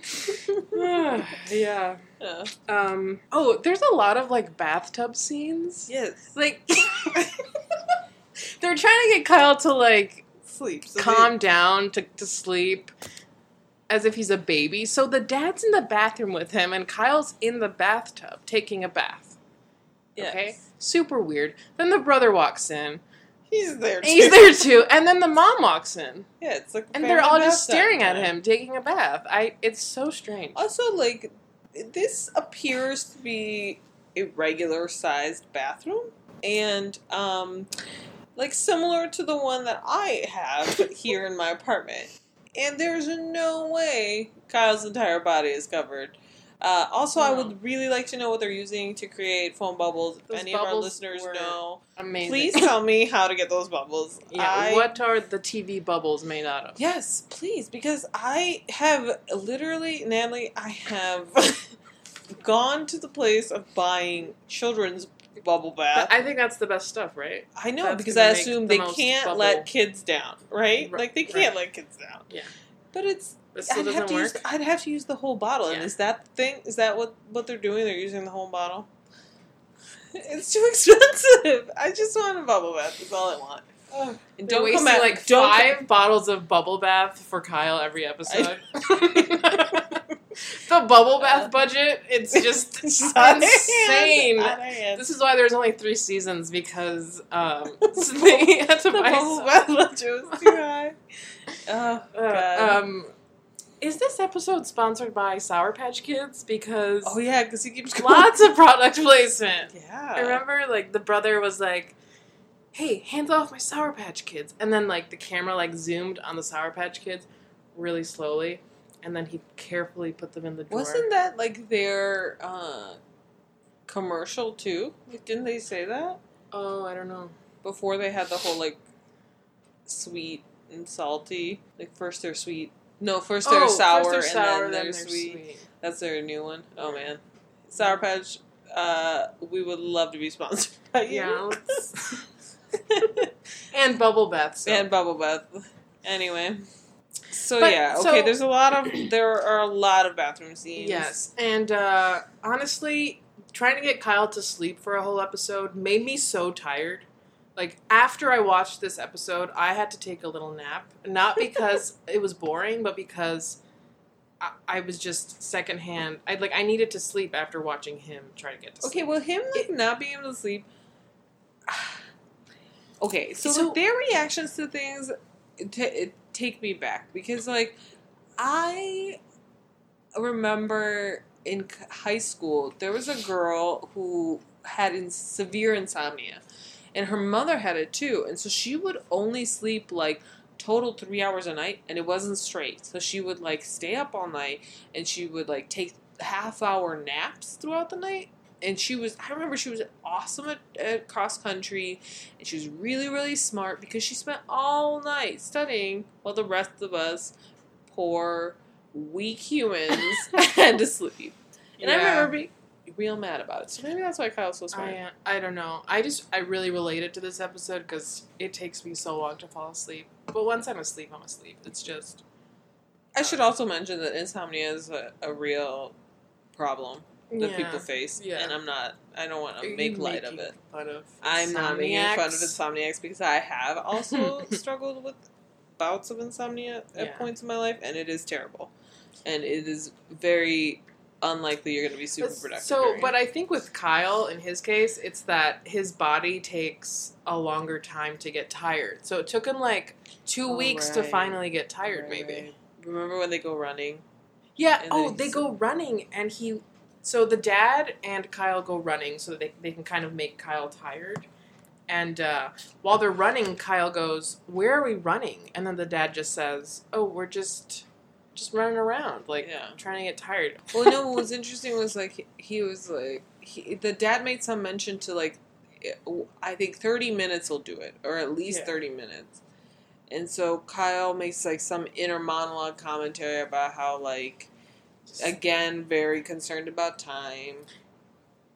[SPEAKER 2] yeah.
[SPEAKER 1] Yeah.
[SPEAKER 2] Um. Oh, there's a lot of like bathtub scenes.
[SPEAKER 1] Yes.
[SPEAKER 2] Like they're trying to get Kyle to like
[SPEAKER 1] Sleep. So
[SPEAKER 2] calm down to, to sleep as if he's a baby. So the dad's in the bathroom with him and Kyle's in the bathtub taking a bath.
[SPEAKER 1] yes.
[SPEAKER 2] Okay? Super weird. Then the brother walks in.
[SPEAKER 1] He's there. Too.
[SPEAKER 2] He's there too. And then the mom walks in.
[SPEAKER 1] Yeah, it's like.
[SPEAKER 2] And they're all just staring at him taking a bath. I it's so strange.
[SPEAKER 1] Also, like, this appears to be a regular sized bathroom, and um, like similar to the one that I have here in my apartment. And there's no way Kyle's entire body is covered. Uh, also, I would really like to know what they're using to create foam bubbles. If
[SPEAKER 2] Those
[SPEAKER 1] any of our listeners know,
[SPEAKER 2] Amazing.
[SPEAKER 1] please tell me how to get those bubbles.
[SPEAKER 2] Yeah,
[SPEAKER 1] I-
[SPEAKER 2] what are the TV bubbles made out of?
[SPEAKER 1] Yes, please, because I have literally, Natalie, I have gone to the place of buying children's bubble bath.
[SPEAKER 2] But I think that's the best stuff, right?
[SPEAKER 1] I know
[SPEAKER 2] that's
[SPEAKER 1] because I assume
[SPEAKER 2] the
[SPEAKER 1] they can't
[SPEAKER 2] bubble-
[SPEAKER 1] let kids down, right?
[SPEAKER 2] Right,
[SPEAKER 1] Like they can't
[SPEAKER 2] right.
[SPEAKER 1] let kids down.
[SPEAKER 2] Yeah.
[SPEAKER 1] But it's
[SPEAKER 2] Still
[SPEAKER 1] I'd have
[SPEAKER 2] doesn't
[SPEAKER 1] to use. I'd have to use the whole bottle. And is that the thing? Is that what what they're doing? They're using the whole bottle. It's too expensive. I just want a bubble bath. That's all I want. Ugh. And don't come at
[SPEAKER 2] like
[SPEAKER 1] don't
[SPEAKER 2] five bottles of bubble bath for Kyle every episode. the bubble bath budget, it's just
[SPEAKER 1] It's just out of hand.
[SPEAKER 2] insane. This is why there's only three seasons because um, they had to
[SPEAKER 1] the
[SPEAKER 2] buy
[SPEAKER 1] bubble
[SPEAKER 2] some-
[SPEAKER 1] bath budget was too high. Oh
[SPEAKER 2] Uh,
[SPEAKER 1] god.
[SPEAKER 2] um, is this episode sponsored by Sour Patch Kids? Because
[SPEAKER 1] oh yeah, because he keeps going.
[SPEAKER 2] lots of product placement.
[SPEAKER 1] Yeah.
[SPEAKER 2] I remember like the brother was like, "Hey, hands off my Sour Patch Kids," and then like the camera like zoomed on the Sour Patch Kids really slowly, and then he carefully put them in the drawer.
[SPEAKER 1] Wasn't that like their uh, commercial too? Like, didn't they say that
[SPEAKER 2] Oh, I don't know.
[SPEAKER 1] before they had the whole like sweet and salty? Like first they're sweet. No, first they're
[SPEAKER 2] oh,
[SPEAKER 1] sour
[SPEAKER 2] first they're sour,
[SPEAKER 1] and then, they're, sweet. That's their new one. Oh man, Sour Patch. Uh, we would love to be sponsored by you.
[SPEAKER 2] Yeah, and bubble bath. So.
[SPEAKER 1] and bubble bath. Anyway, so
[SPEAKER 2] But-
[SPEAKER 1] yeah,
[SPEAKER 2] so-
[SPEAKER 1] okay. there's a lot of there are a lot of bathroom scenes.
[SPEAKER 2] Yes, and uh, honestly, trying to get Kyle to sleep for a whole episode made me so tired. Like after I watched this episode, I had to take a little nap, not because it was boring, but because I, I was just secondhand. I like I needed to sleep after watching him try to get to sleep.
[SPEAKER 1] Okay, well, him like not being able to sleep. Okay, so,
[SPEAKER 2] So-
[SPEAKER 1] their reactions to things t- it take me back because like I remember in high school there was a girl who had in severe insomnia, and her mother had it too, and so she would only sleep like total three hours a night, and it wasn't straight. So she would like stay up all night, and she would like take half hour naps throughout the night. And she was, I remember she was awesome at, at cross country, and she was really, really smart because she spent all night studying while the rest of us, poor, weak humans, had to sleep. And I remember being real mad about it. So maybe that's why Kyle's so smart.
[SPEAKER 2] I, I don't know. I just I really related to this episode because it takes me so long to fall asleep. But once I'm asleep, I'm asleep. It's just
[SPEAKER 1] I should also mention that insomnia is a, a real problem that
[SPEAKER 2] yeah.
[SPEAKER 1] people face,
[SPEAKER 2] Yeah.
[SPEAKER 1] and I'm not. I don't want to make light of it.
[SPEAKER 2] Of
[SPEAKER 1] I'm not making fun of
[SPEAKER 2] insomniacs?
[SPEAKER 1] insomniacs because I have also struggled with bouts of insomnia at
[SPEAKER 2] Yeah.
[SPEAKER 1] points in my life, and it is terrible, and it is very unlikely you're going to be super
[SPEAKER 2] But-
[SPEAKER 1] productive.
[SPEAKER 2] So,
[SPEAKER 1] during
[SPEAKER 2] but. I think with Kyle, in his case, it's that his body takes a longer time to get tired. So it took him like two
[SPEAKER 1] Oh,
[SPEAKER 2] weeks to finally get tired,
[SPEAKER 1] Right,
[SPEAKER 2] maybe.
[SPEAKER 1] right. Remember when they go running?
[SPEAKER 2] Yeah. Oh,
[SPEAKER 1] then
[SPEAKER 2] they go running, and he. So the dad and Kyle go running, so that they they can kind of make Kyle tired. And uh, while they're running, Kyle goes, "Where are we running?" And then the dad just says, "Oh, we're just, just running around, like
[SPEAKER 1] Yeah.
[SPEAKER 2] trying to get tired."
[SPEAKER 1] Well, no. What was interesting was like he, he was like he, the dad made some mention to like eh, I think thirty minutes will do it, or at least
[SPEAKER 2] Yeah.
[SPEAKER 1] thirty minutes. And so Kyle makes like some inner monologue commentary about how like again very concerned about time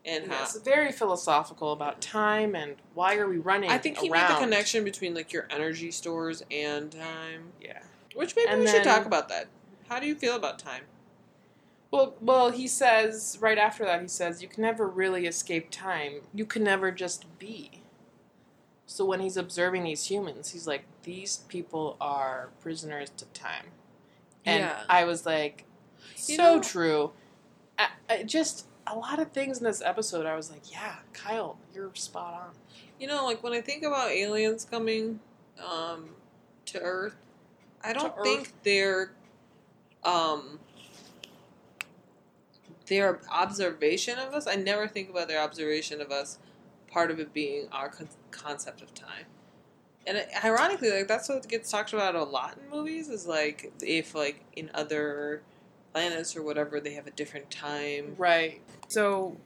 [SPEAKER 1] and how
[SPEAKER 2] Yes, very philosophical about time and why are we running?
[SPEAKER 1] I think he
[SPEAKER 2] around.
[SPEAKER 1] made the connection between like your energy stores and time,
[SPEAKER 2] Yeah.
[SPEAKER 1] which maybe
[SPEAKER 2] And
[SPEAKER 1] we should talk about that. How do you feel about time?
[SPEAKER 2] Well, well, he says right after that. He says you can never really escape time. You can never just be. So when he's observing these humans, he's like, these people are prisoners to time, and
[SPEAKER 1] Yeah.
[SPEAKER 2] I was like,
[SPEAKER 1] You
[SPEAKER 2] so
[SPEAKER 1] know-
[SPEAKER 2] true. I, I just a lot of things in this episode. I was like, yeah, Kyle, you're spot on.
[SPEAKER 1] You know, like when I think about aliens coming um, to Earth, I don't
[SPEAKER 2] Earth?
[SPEAKER 1] think their um, their observation of us. I never think about their observation of us. Part of it being our con- concept of time, and it, ironically, like that's what gets talked about a lot in movies. Is like if like in other planets or whatever, they have a different time.
[SPEAKER 2] Right. So,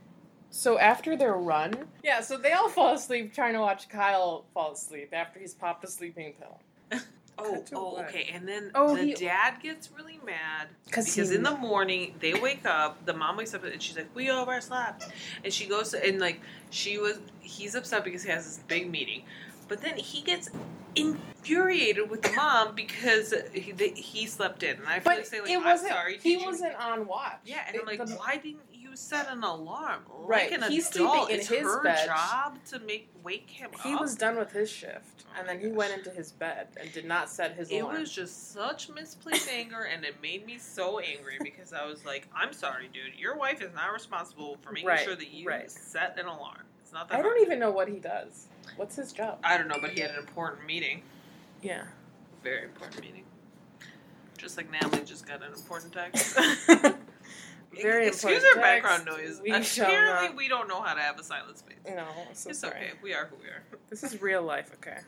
[SPEAKER 2] so after their run, yeah. So they all fall asleep trying to watch Kyle fall asleep after he's popped a sleeping pill.
[SPEAKER 1] Oh, oh, okay. And then
[SPEAKER 2] Oh,
[SPEAKER 1] the
[SPEAKER 2] he-
[SPEAKER 1] dad gets really mad because
[SPEAKER 2] he-
[SPEAKER 1] in the morning they wake up. The mom wakes up and she's like, "We overslept," and she goes to, and like she was. He's upset because he has this big meeting, but then he gets infuriated with the mom because he, they, he slept in. And I feel
[SPEAKER 2] But
[SPEAKER 1] like say like,
[SPEAKER 2] it
[SPEAKER 1] "I'm
[SPEAKER 2] wasn't.
[SPEAKER 1] sorry."
[SPEAKER 2] he wasn't on watch.
[SPEAKER 1] Yeah, and I'm like,
[SPEAKER 2] the-
[SPEAKER 1] why didn't you set an alarm?
[SPEAKER 2] Right,
[SPEAKER 1] Like an
[SPEAKER 2] he's
[SPEAKER 1] adult,
[SPEAKER 2] sleeping in
[SPEAKER 1] it's
[SPEAKER 2] his
[SPEAKER 1] her
[SPEAKER 2] bed.
[SPEAKER 1] job to make wake him
[SPEAKER 2] He
[SPEAKER 1] up.
[SPEAKER 2] was done with his shift,
[SPEAKER 1] Oh
[SPEAKER 2] and
[SPEAKER 1] my
[SPEAKER 2] then he
[SPEAKER 1] gosh.
[SPEAKER 2] went into his bed and did not set his alarm.
[SPEAKER 1] It
[SPEAKER 2] alarm.
[SPEAKER 1] was just such misplaced anger, and it made me so angry because I was like, "I'm sorry, dude. Your wife is not responsible for making
[SPEAKER 2] Right,
[SPEAKER 1] sure that you
[SPEAKER 2] right.
[SPEAKER 1] set an alarm. It's not that
[SPEAKER 2] I don't even know what he does. What's his job?
[SPEAKER 1] I don't know, but he had an important meeting,
[SPEAKER 2] Yeah.
[SPEAKER 1] very important meeting. Just like Natalie just got an important text.
[SPEAKER 2] Very
[SPEAKER 1] Excuse
[SPEAKER 2] important
[SPEAKER 1] our background noise.
[SPEAKER 2] We
[SPEAKER 1] Apparently,
[SPEAKER 2] not-
[SPEAKER 1] we don't know how to have a silent space.
[SPEAKER 2] No, so
[SPEAKER 1] it's
[SPEAKER 2] sorry.
[SPEAKER 1] okay. We are who we are.
[SPEAKER 2] This is real life, okay.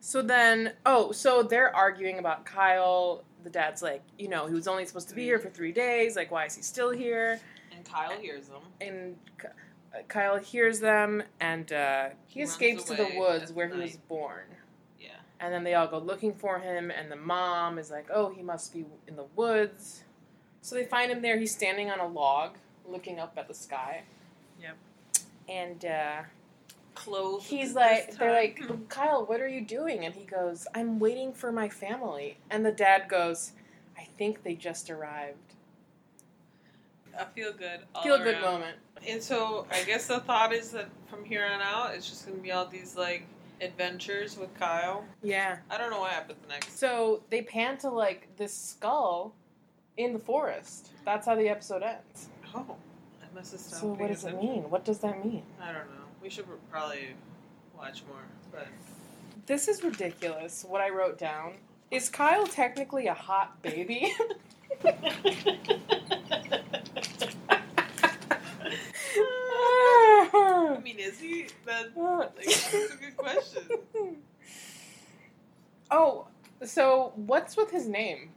[SPEAKER 2] So then, oh, so they're arguing about Kyle. The dad's like, you know, he was only supposed to be here for three days. Like, why is he still here?
[SPEAKER 1] And Kyle hears them.
[SPEAKER 2] And uh, Kyle hears them, and uh, he
[SPEAKER 1] He
[SPEAKER 2] escapes to the woods where he was born.
[SPEAKER 1] Yeah.
[SPEAKER 2] And then they all go looking for him, and the mom is like, oh, he must be in the woods. So they find him there. He's standing on a log, looking up at the sky.
[SPEAKER 1] Yep.
[SPEAKER 2] And uh,
[SPEAKER 1] Clothes.
[SPEAKER 2] he's like, they're like, Kyle, what are you doing? And he goes, I'm waiting for my family. And the dad goes, I think they just arrived.
[SPEAKER 1] I feel good. all
[SPEAKER 2] Feel good moment.
[SPEAKER 1] And so I guess the thought is that from here on out, it's just gonna be all these like adventures with Kyle.
[SPEAKER 2] Yeah.
[SPEAKER 1] I don't know what happens next.
[SPEAKER 2] So they pan to like this skull in the forest. That's how the episode ends.
[SPEAKER 1] Oh, I must have stopped.
[SPEAKER 2] So what does it mean? What does that mean?
[SPEAKER 1] I don't know. We should probably watch more. But
[SPEAKER 2] This is ridiculous. What I wrote down is Kyle technically a hot baby?
[SPEAKER 1] I mean, is he? That like, that's a good question.
[SPEAKER 2] oh, so what's with his name?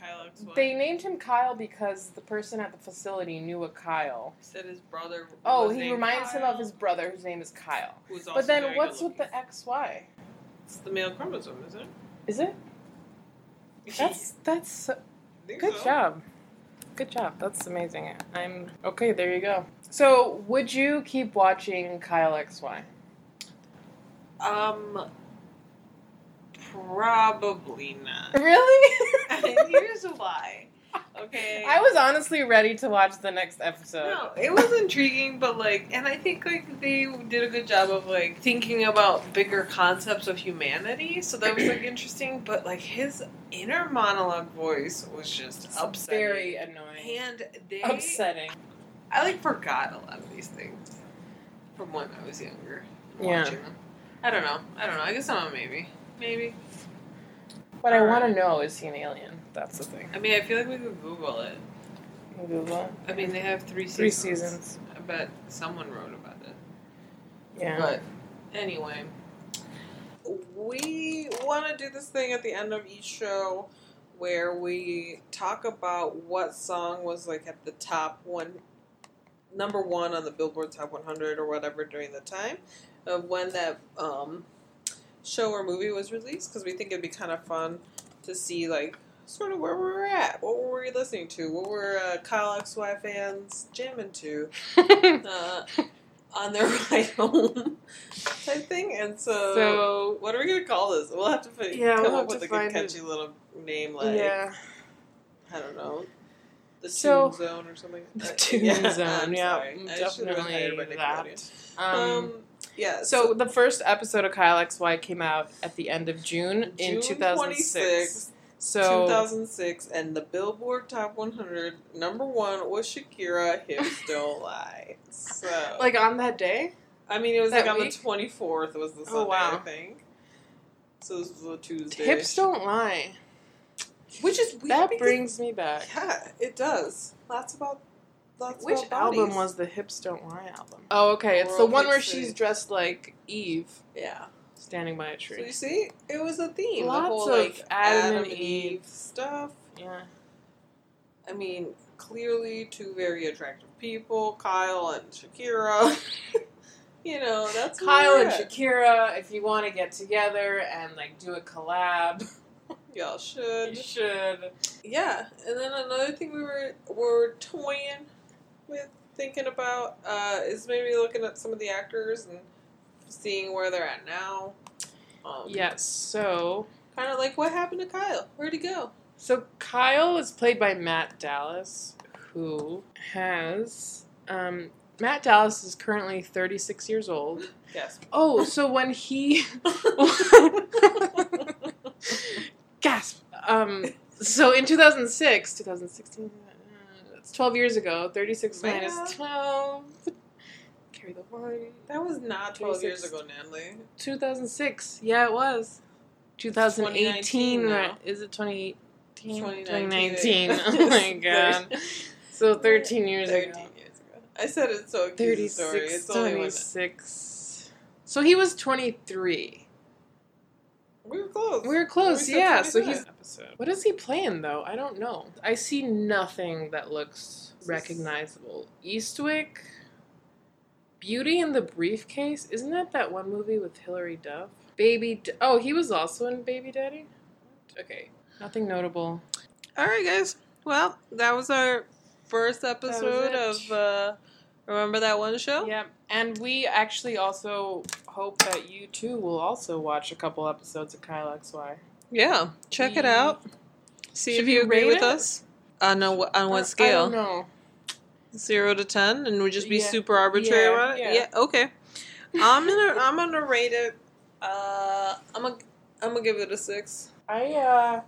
[SPEAKER 1] Kyle.
[SPEAKER 2] They named him Kyle because the person at the facility knew a Kyle.
[SPEAKER 1] said his brother.
[SPEAKER 2] Oh, he reminds him of his brother, whose name is Kyle.
[SPEAKER 1] who's also
[SPEAKER 2] But then, what's with the XY?
[SPEAKER 1] It's the male chromosome, isn't it?
[SPEAKER 2] Is it? That's that's so-
[SPEAKER 1] I think
[SPEAKER 2] good
[SPEAKER 1] so.
[SPEAKER 2] job. Good job. That's amazing. I'm okay. There you go. So, would you keep watching Kyle XY?
[SPEAKER 1] Um, probably not.
[SPEAKER 2] Really?
[SPEAKER 1] Here's why. Okay.
[SPEAKER 2] I was honestly ready to watch the next episode.
[SPEAKER 1] No, it was intriguing, but like, and I think like they did a good job of like thinking about bigger concepts of humanity. So that was like interesting. But like his inner monologue voice was just
[SPEAKER 2] It's
[SPEAKER 1] upsetting.
[SPEAKER 2] very annoying.
[SPEAKER 1] and they,
[SPEAKER 2] Upsetting.
[SPEAKER 1] I like forgot a lot of these things from when I was younger.
[SPEAKER 2] Yeah.
[SPEAKER 1] Them. I don't know. I don't know. I guess I'm a maybe. Maybe.
[SPEAKER 2] What I want to know is he an alien? That's the thing.
[SPEAKER 1] I mean, I feel like we could Google it.
[SPEAKER 2] Google.
[SPEAKER 1] I mean, they have three seasons.
[SPEAKER 2] Three seasons.
[SPEAKER 1] I bet someone wrote about it.
[SPEAKER 2] Yeah.
[SPEAKER 1] But anyway, we want to do this thing at the end of each show where we talk about what song was like at the top one, number one on the Billboard Top 100 or whatever during the time of when that um, show or movie was released because we think it'd be kind of fun to see like sort of where we were at, what were we listening to, what were uh, Kyle XY fans jamming to uh, on their ride home type thing. And so,
[SPEAKER 2] so
[SPEAKER 1] what are we gonna call this? We'll have to fi-
[SPEAKER 2] Yeah,
[SPEAKER 1] come
[SPEAKER 2] we'll
[SPEAKER 1] up with
[SPEAKER 2] to
[SPEAKER 1] a
[SPEAKER 2] find it.
[SPEAKER 1] catchy little name like
[SPEAKER 2] yeah.
[SPEAKER 1] I don't know. The
[SPEAKER 2] So-
[SPEAKER 1] Toon Zone or something.
[SPEAKER 2] The Toon
[SPEAKER 1] yeah,
[SPEAKER 2] Zone, yeah,
[SPEAKER 1] sorry. I should have been hired by
[SPEAKER 2] definitely that. Um,
[SPEAKER 1] Um, yeah.
[SPEAKER 2] so the first episode of Kyle XY came out at the end of June, in
[SPEAKER 1] June
[SPEAKER 2] 2006. So
[SPEAKER 1] 2006, and the Billboard Top 100 number one was Shakira. Hips Don't Lie. So,
[SPEAKER 2] like on that day,
[SPEAKER 1] I mean, it was
[SPEAKER 2] that
[SPEAKER 1] like on
[SPEAKER 2] week?
[SPEAKER 1] the 24th was the oh, Sunday,
[SPEAKER 2] Oh, wow.
[SPEAKER 1] I think. So this was a Tuesday.
[SPEAKER 2] hips don't lie.
[SPEAKER 1] Which is weird.
[SPEAKER 2] That brings me back.
[SPEAKER 1] Yeah, it does. That's about. Lots
[SPEAKER 2] Which album was the Hips Don't Lie album? Oh, okay. It's the one where
[SPEAKER 1] Hits
[SPEAKER 2] she's dressed like Eve,
[SPEAKER 1] Yeah.
[SPEAKER 2] standing by a
[SPEAKER 1] So
[SPEAKER 2] tree.
[SPEAKER 1] you see, it was a theme.
[SPEAKER 2] Lots
[SPEAKER 1] the whole
[SPEAKER 2] of
[SPEAKER 1] like
[SPEAKER 2] Adam
[SPEAKER 1] Adam,
[SPEAKER 2] and
[SPEAKER 1] and
[SPEAKER 2] Eve.
[SPEAKER 1] Eve stuff.
[SPEAKER 2] Yeah.
[SPEAKER 1] I mean, clearly two very attractive people, Kyle and Shakira. you know, that's
[SPEAKER 2] Kyle and. Shakira, if you want to get together and like do a collab,
[SPEAKER 1] Y'all should.
[SPEAKER 2] you should.
[SPEAKER 1] Yeah, and then another thing we were were toying with thinking about uh, is maybe looking at some of the actors and seeing where they're at now. Um,
[SPEAKER 2] Yes. So,
[SPEAKER 1] kind of like what happened to Kyle? Where'd he go?
[SPEAKER 2] so Kyle is played by Matt Dallas, who has um, Matt Dallas is currently 36 years old.
[SPEAKER 1] Yes.
[SPEAKER 2] Oh, so when he gasp. Um, so in 2006, 2016, uh, it's 12 years ago. 36
[SPEAKER 1] Man.
[SPEAKER 2] minus 12. Carry the one.
[SPEAKER 1] that was not twelve years ago, Natalie.
[SPEAKER 2] 2006. Yeah, it was. 2018.
[SPEAKER 1] now.
[SPEAKER 2] right? Is it 2018?
[SPEAKER 1] 2019.
[SPEAKER 2] 2019. oh my god. So 13 years
[SPEAKER 1] Thirteen
[SPEAKER 2] ago.
[SPEAKER 1] years ago. I said it's so cute.
[SPEAKER 2] 36,
[SPEAKER 1] Story. It's only when
[SPEAKER 2] 26. So he was 23.
[SPEAKER 1] We were close.
[SPEAKER 2] We were close,
[SPEAKER 1] We
[SPEAKER 2] yeah. So he's episode. What is he playing though? I don't know. I see nothing that looks recognizable. Eastwick, Beauty in the Briefcase. Isn't that that one movie with Hilary Duff? Baby. D- oh, he was also in Baby Daddy. Okay, nothing notable.
[SPEAKER 1] All right, guys. Well, that was our first episode of uh, Remember That One Show?
[SPEAKER 2] Yep. And we actually also hope that you too will also watch a couple episodes of Kyle XY.
[SPEAKER 1] Yeah. Check it out. See
[SPEAKER 2] Should
[SPEAKER 1] if you agree with
[SPEAKER 2] it?
[SPEAKER 1] us. On, a, on
[SPEAKER 2] Uh,
[SPEAKER 1] what
[SPEAKER 2] I
[SPEAKER 1] scale?
[SPEAKER 2] don't know.
[SPEAKER 1] Zero to ten, and we just be
[SPEAKER 2] Yeah.
[SPEAKER 1] super arbitrary
[SPEAKER 2] Yeah,
[SPEAKER 1] about it.
[SPEAKER 2] yeah.
[SPEAKER 1] Yeah. Okay. I'm gonna I'm gonna rate it. Uh, I'm gonna I'm gonna give it a six.
[SPEAKER 2] I uh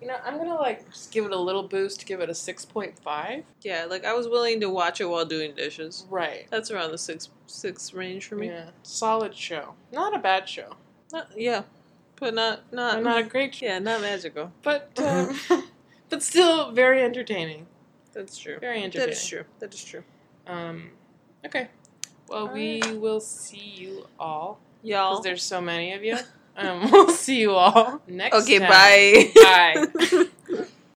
[SPEAKER 2] you know, I'm gonna like just give it a little boost, give it a six point five.
[SPEAKER 1] Yeah, like I was willing to watch it while doing dishes.
[SPEAKER 2] Right.
[SPEAKER 1] That's around the six six range for me.
[SPEAKER 2] Yeah. Solid show. Not a bad show.
[SPEAKER 1] Not, yeah, but not not
[SPEAKER 2] But not a great show.
[SPEAKER 1] yeah, not magical.
[SPEAKER 2] But um, but still very entertaining.
[SPEAKER 1] That's true.
[SPEAKER 2] Very entertaining.
[SPEAKER 1] That is true. That is true.
[SPEAKER 2] Um okay. Well
[SPEAKER 1] All
[SPEAKER 2] we will see you all.
[SPEAKER 1] Y'all.
[SPEAKER 2] Because there's so many of you. Um we'll see you all next
[SPEAKER 1] Okay,
[SPEAKER 2] time.
[SPEAKER 1] bye.
[SPEAKER 2] Bye.